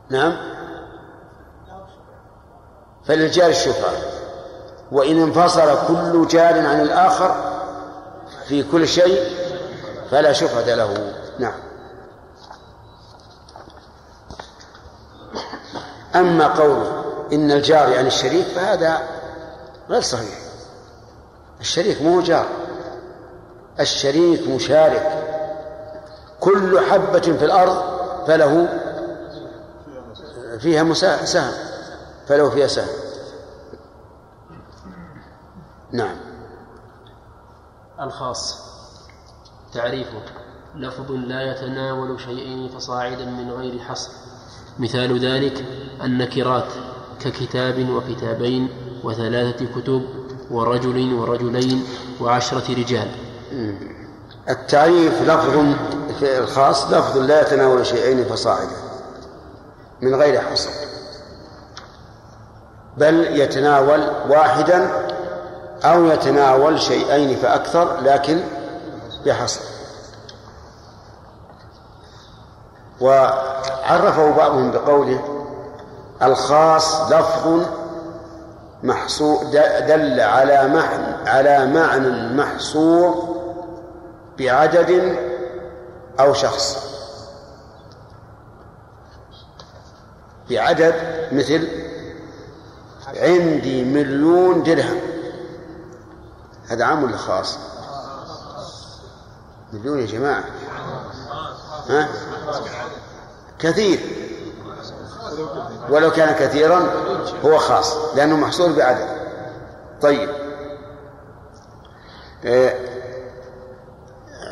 نعم. فللجار الشفعة وإن انفصل كل جار عن الآخر في كل شيء فلا شفعة له. نعم. أما قوله إن الجار يعني الشريك فهذا غير صحيح. الشريك مو جار. الشريك مشارك. كل حبة في الأرض فله فيها سهم فله فيها سهم. نعم. الخاص. تعريفه. لفظ لا يتناول شيئين فصاعدا من غير حصر. مثال ذلك النكرات ككتاب وكتابين وثلاثة كتب ورجل ورجلين وعشرة رجال. التعريف لفظ الخاص لفظ لا يتناول شيئين فصاعدا من غير حصر. بل يتناول واحدا أو يتناول شيئين فأكثر لكن بحصر. وعرفه بعضهم بقوله الخاص لفظ محصور دل على معنى على معنى محصور بعدد أو شخص. بعدد مثل عندي مليون درهم. هذا عام ولا خاص؟ مليون يا جماعة. ها؟ كثير. ولو كان كثيرا هو خاص لأنه محصور بعدد. طيب. آه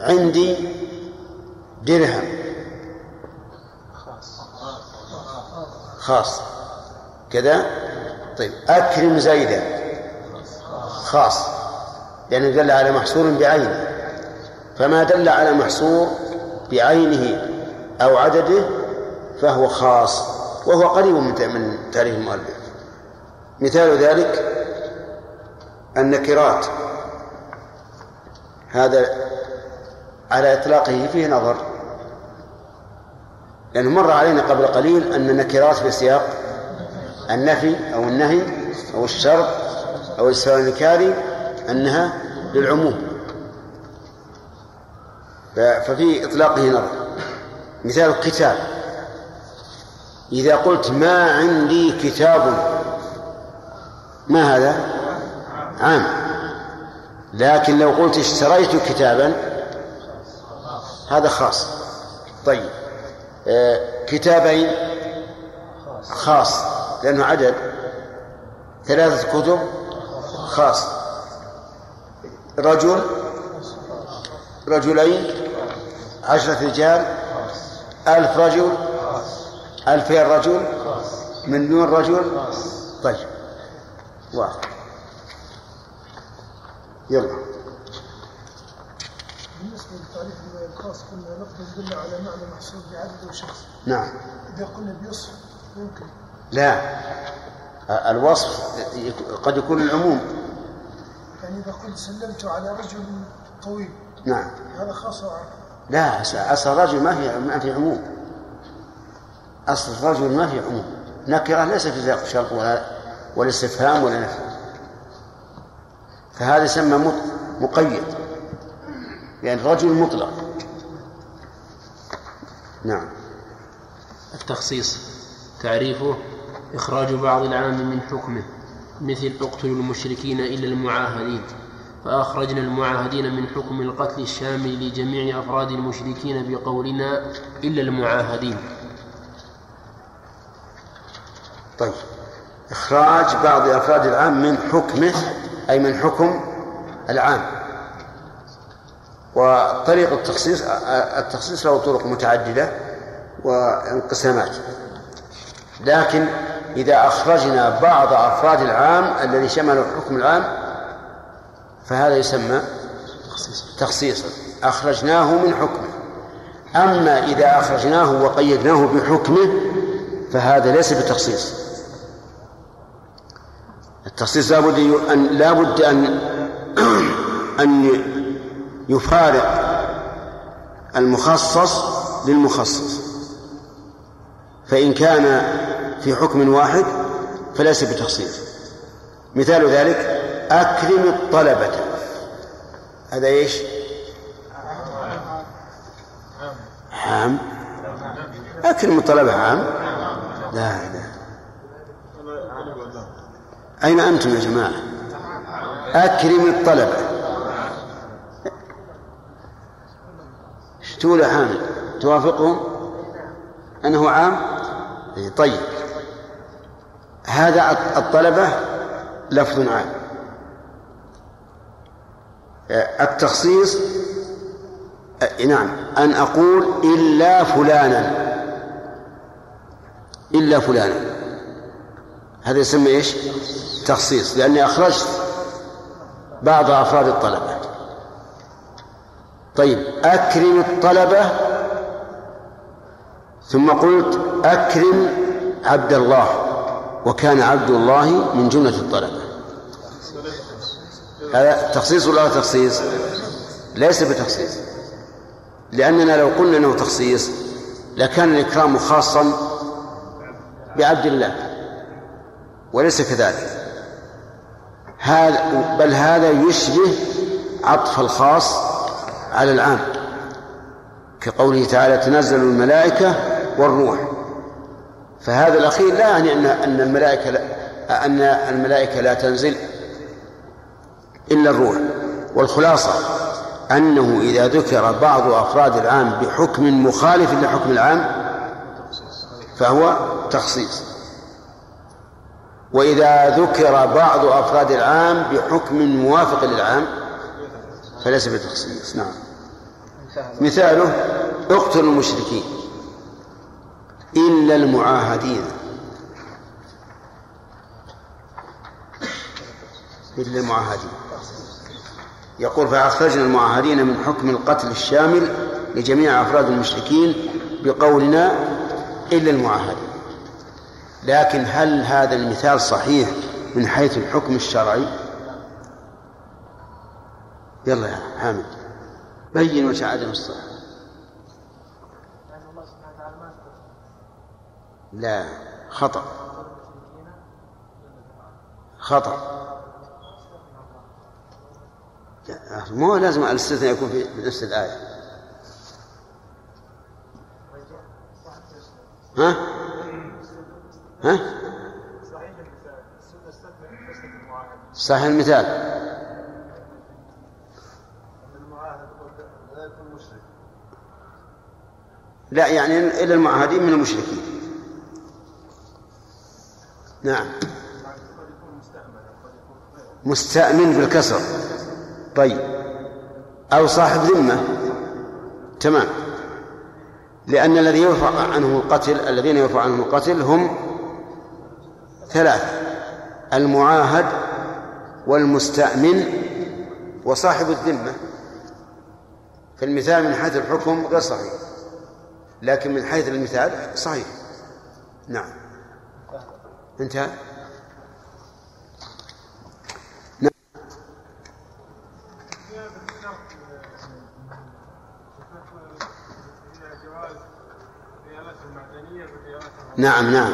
عندي درهم. خاص. كذا؟ طيب. أكرم زيدا. خاص. لأنه دل على محصور بعينه. فما دل على محصور بعينه أو عدده فهو خاص. وهو قريب من تعريف المؤلف. مثال ذلك النكرات. هذا على إطلاقه فيه نظر. لأنه مر علينا قبل قليل أن النكرات في سياق النفي أو النهي أو الشرط أو الإنكاري أنها للعموم. ففي إطلاقه نظر. مثال الكتاب إذا قلت ما عندي كتاب ما هذا؟ عام. لكن لو قلت اشتريت كتابا هذا خاص. طيب. آه كتابين خاص لأنه عدد. ثلاثة كتب خاص. رجل رجلين عشرة رجال ألف رجل ألفين رجل مليون رجل. طيب. واحد يلا بالنسبة للتعريف الخاص قلنا لفظ يدل على معنى محصور بعدد وشخص نعم. إذا قلنا بيصف يمكن لا. الوصف قد يكون العموم. يعني إذا قلت سلمت على رجل طويل. نعم. هذا خاص وعام لا أصل الرجل ما في ما في عموم. أصل الرجل ما في عموم. نكرة ليس في سياق الشرط ولا ولا استفهام ولا نفي. فهذا يسمى مقيد. يعني رجل مطلق. نعم. التخصيص تعريفه إخراج بعض العام من حكمه مثل اقتلوا المشركين إلا المعاهدين. فأخرجنا المعاهدين من حكم القتل الشامل لجميع أفراد المشركين بقولنا إلا المعاهدين. طيب. إخراج بعض أفراد العام من حكمه أي من حكم العام. وطريق التخصيص التخصيص له طرق متعددة وانقسامات. لكن إذا أخرجنا بعض أفراد العام الذي شمل الحكم العام فهذا يسمى تخصيصا أخرجناه من حكمه. أما إذا أخرجناه وقيدناه بحكمه فهذا ليس بتخصيص. التخصيص لابد أن لابد أن أن يفارق المخصص للمخصص. فإن كان في حكم واحد فليس بتخصيص. مثال ذلك أكرم الطلبة. هذا إيش؟ عام أكرم الطلبة عام لا لا. أين أنتم يا جماعة؟ أكرم الطلبة. يا حامد توافقهم؟ أنه عام؟ طيب. هذا الطلبة لفظ عام. التخصيص نعم. أن أقول إلا فلانا. إلا فلانا. هذا يسمى إيش؟ تخصيص. لأني أخرجت بعض أفراد الطلبة. طيب أكرم الطلبة. ثم قلت أكرم عبد الله وكان عبد الله من جملة الطلبة. هذا تخصيص ولا تخصيص؟ ليس بتخصيص. لأننا لو قلنا أنه تخصيص لكان الإكرام خاصا بعبد الله وليس كذلك. هذا بل هذا يشبه عطف الخاص على العام. كقوله تعالى تنزل الملائكة والروح. فهذا الأخير لا يعني أن أن الملائكة أن الملائكة لا تنزل إلا الروح. والخلاصة أنه إذا ذكر بعض أفراد العام بحكم مخالف لحكم العام فهو تخصيص. وإذا ذكر بعض أفراد العام بحكم موافق للعام فليس بتخصيص. نعم. مثاله اقتلوا المشركين إلا المعاهدين. إلا المعاهدين. يقول فأخرجنا المعاهدين من حكم القتل الشامل لجميع أفراد المشركين بقولنا إلا المعاهدين. لكن هل هذا المثال صحيح من حيث الحكم الشرعي؟ يلا يا حامد. بين وجه عدم الصحة. لا خطأ. خطأ. مو لازم الاستثناء يكون في نفس الآية. ها؟ ها؟ صحيح المثال. لا يعني إلا المعاهدين من المشركين. نعم. مستأمن بالكسر طيب. أو صاحب ذمة. تمام. لأن الذي يرفع عنه القتل الذين يرفع عنهم القتل هم ثلاثة. المعاهد والمستأمن وصاحب الذمة. فالمثال من حيث الحكم غير صحيح. لكن من حيث المثال صحيح. نعم. انتهى نعم نعم.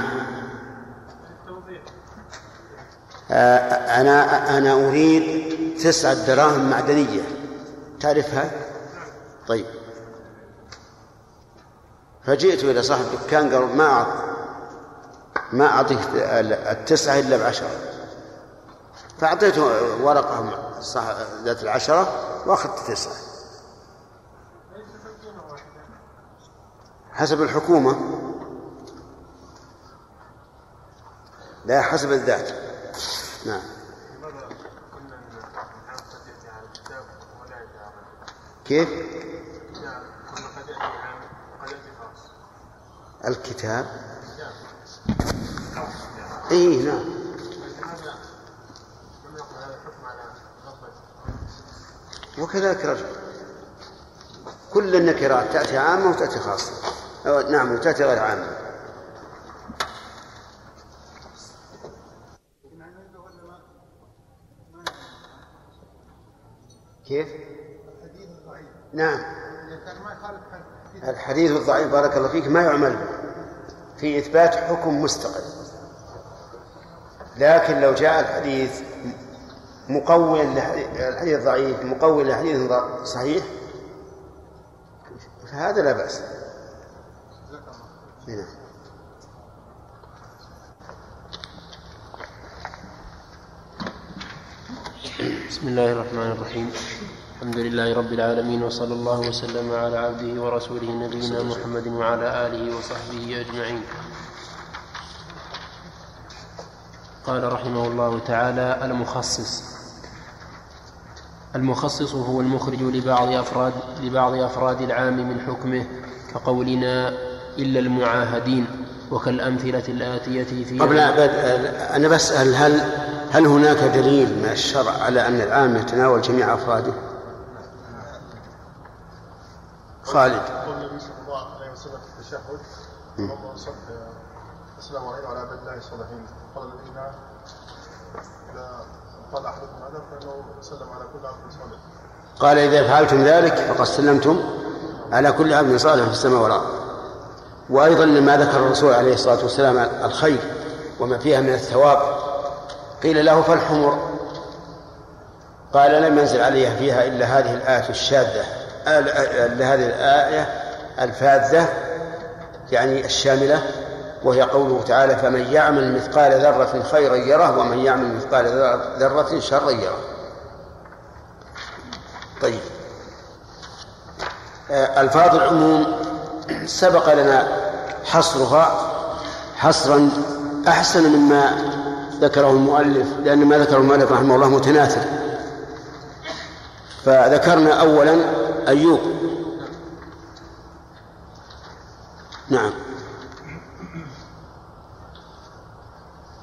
آه، أنا أنا أريد تسعة دراهم معدنية. تعرفها؟ طيب. فجئت إلى صاحب الدكان قال ما أعط ما أعطيك التسعة إلا بعشرة. فأعطيته ورقة ذات العشرة وأخذت تسعة. حسب الحكومة لا حسب الذات. نعم. كيف؟ الكتاب. اي نعم. وكذلك رجل. كل النكرات تأتي عامة وتأتي خاصة. نعم وتأتي غير عامة. كيف؟ نعم. الحديث الضعيف بارك الله فيك ما يعمل به في إثبات حكم مستقل. لكن لو جاء الحديث مقولا الحديث الضعيف مقولا لحديث صحيح فهذا لا بأس. نعم. بسم الله الرحمن الرحيم. الحمد لله رب العالمين وصلى الله وسلم على عبده ورسوله نبينا محمد وعلى آله وصحبه أجمعين قال رحمه الله تعالى المخصص المخصص هو المخرج لبعض أفراد لبعض أفراد العام من حكمه كقولنا إلا المعاهدين وكالأمثلة الآتية في قبل أنا بسأل هل هل هناك دليل من الشرع على أن العام يتناول جميع أفراده؟ خالد. يقول النبي صلى الله عليه وسلم في التشهد اللهم صل السلام علينا وعلى عباد الله الصالحين. قال الذين إذا قال أحدكم هذا فإنه سلم على كل عبد صالح. قال إذا فعلتم ذلك فقد سلمتم على كل عبد صالح في السماء والأرض. وأيضا لما ذكر الرسول عليه الصلاة والسلام الخير وما فيها من الثواب قيل له فالحمر. قال لم ينزل علي فيها إلا هذه الآية الشاذة. إلا هذه الآية الفاذة يعني الشاملة وهي قوله تعالى فمن يعمل مثقال ذرة خيرا يره ومن يعمل مثقال ذرة شرا يره. طيب. آه، ألفاظ العموم سبق لنا حصرها حصرا أحسن مما ذكره المؤلف لأن ما ذكره المؤلف رحمه الله متناثر. فذكرنا أولا أيوب. نعم.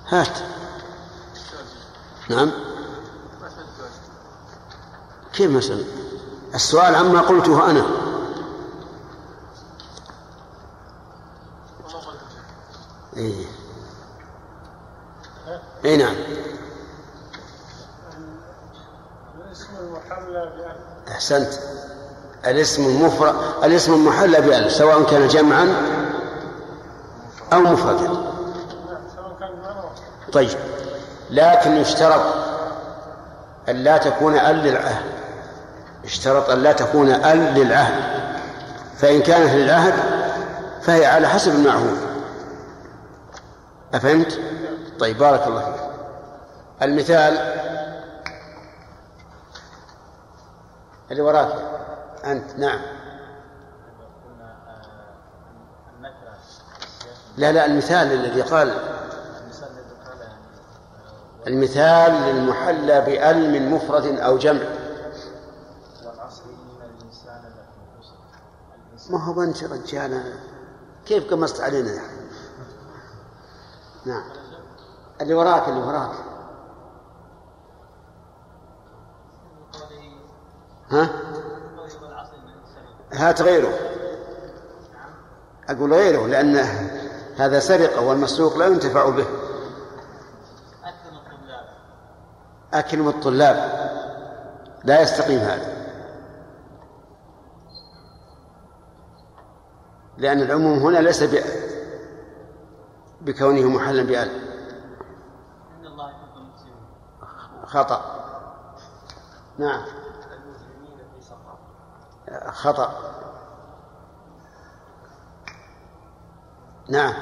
هات. نعم. كيف مثلا؟ السؤال عما قلته أنا إيه اي نعم الاسم المحلى احسنت الاسم المفرد الاسم المحلى بألف سواء كان جمعا أو مفردا. طيب لكن يشترط أن لا تكون أل للعهد. اشترط أن لا تكون أل للعهد. فإن كانت للعهد فهي على حسب المعهود. أفهمت؟ طيب بارك الله فيك. المثال اللي وراك. أنت نعم. لا لا المثال الذي قال. المثال للمحلى بأل من مفرد أو جمع. ما هو أنت رجال كيف قمصت علينا؟ يعني نعم. اللي وراك اللي وراك. ها؟ هات غيره. أقول غيره لأن هذا سرقة والمسروق لا ينتفع به. أكرم الطلاب. لا يستقيم هذا. لأن العموم هنا ليس بكونه محلا بأل خطأ. نعم. خطأ. نعم.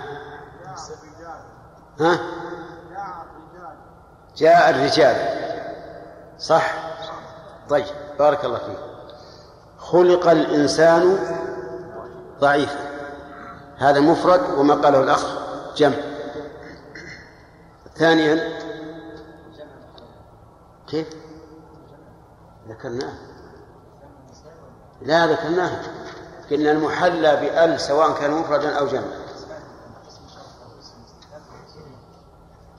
ها؟ جاء الرجال. صح؟ طيب بارك الله فيك. خلق الإنسان ضعيفا. هذا مفرد وما قاله الأخ جمع ثانيا. كيف؟ ذكرناه. لا ذكرناه قلنا المحلى بأل سواء كان مفردا أو جمع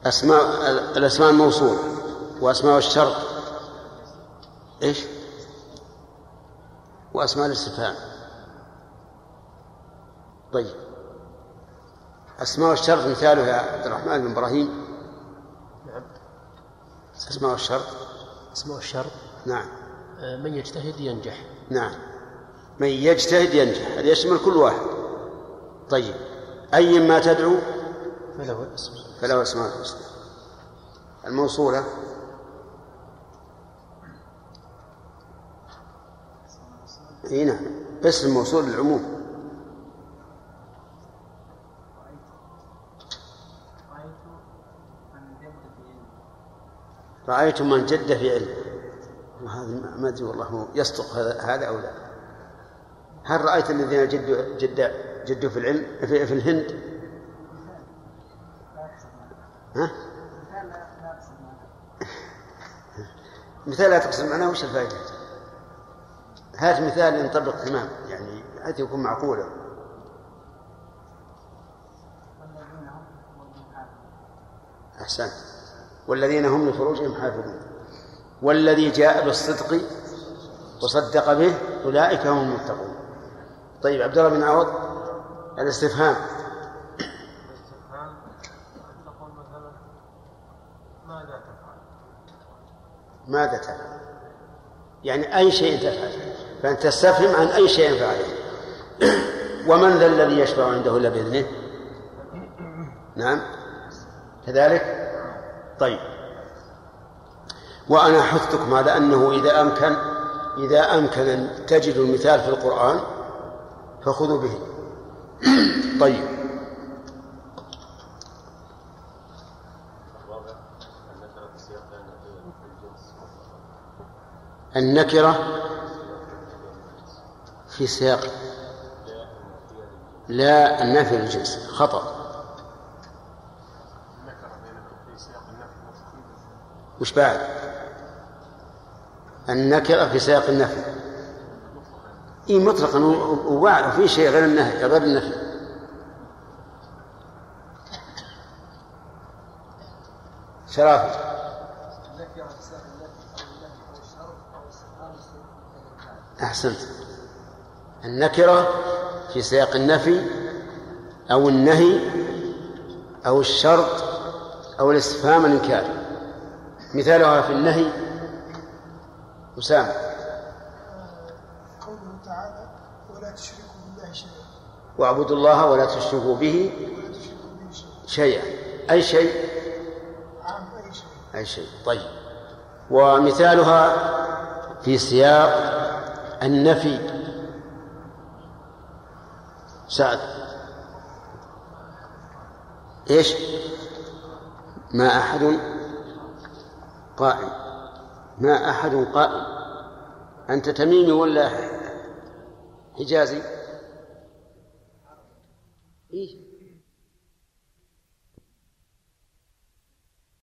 أسماء الأسماء الموصول وأسماء الشرط إيش؟ وأسماء الاستفهام. طيب. أسماء الشرط مثاله يا عبد الرحمن بن إبراهيم. نعم. أسماء الشرط اسمه الشرط نعم. آه، من يجتهد ينجح. نعم. من يجتهد ينجح. هذا يشمل كل واحد. طيب. أي ما تدعو؟ فله اسم فله اسماء الحسنى الموصولة. إي نعم. بس الموصول للعموم. رأيت من جد في علم. وهذا ما أدري والله يصدق هذا أو لا. هل رأيت الذين جدوا جد جدوا في العلم في, في الهند؟ ها؟ مثال لا تقصد معناه وش الفائدة؟ هات مثال ينطبق تمام يعني حتى يكون معقولا أحسنت والذين هم لفروجهم حافظون. والذي جاء بالصدق وصدق به أولئك هم المتقون. طيب عبد الله بن عوض الاستفهام. ماذا تفعل؟ يعني أي شيء تفعل. فأنت تستفهم عن أي شيء فعله. ومن ذا الذي يشفع عنده إلا بإذنه؟ نعم. كذلك؟ طيب. وأنا حثتكم على أنه إذا أمكن إذا أمكن أن تجدوا المثال في القرآن فخذوا به. طيب. النكرة في سياق. لا النفي للجنس خطأ. وش بعد؟ النكرة في سياق النفي. إيه مطلقا وفي شيء غير النهي غير النفي. شرافي. أحسنت. النكرة في سياق النفي أو النهي أو الشرط أو الاستفهام الإنكار مثالها في النهي أسامة. قوله تعالى ولا تشركوا بالله شيئا. واعبدوا الله ولا تشركوا به شيئا. شيئا. أي شيء؟ أي شيء. أي شيء. طيب. ومثالها في سياق النفي. سعد. إيش؟ ما أحد. قائم ما أحد قائم أنت تميمي ولا حجازي إيه؟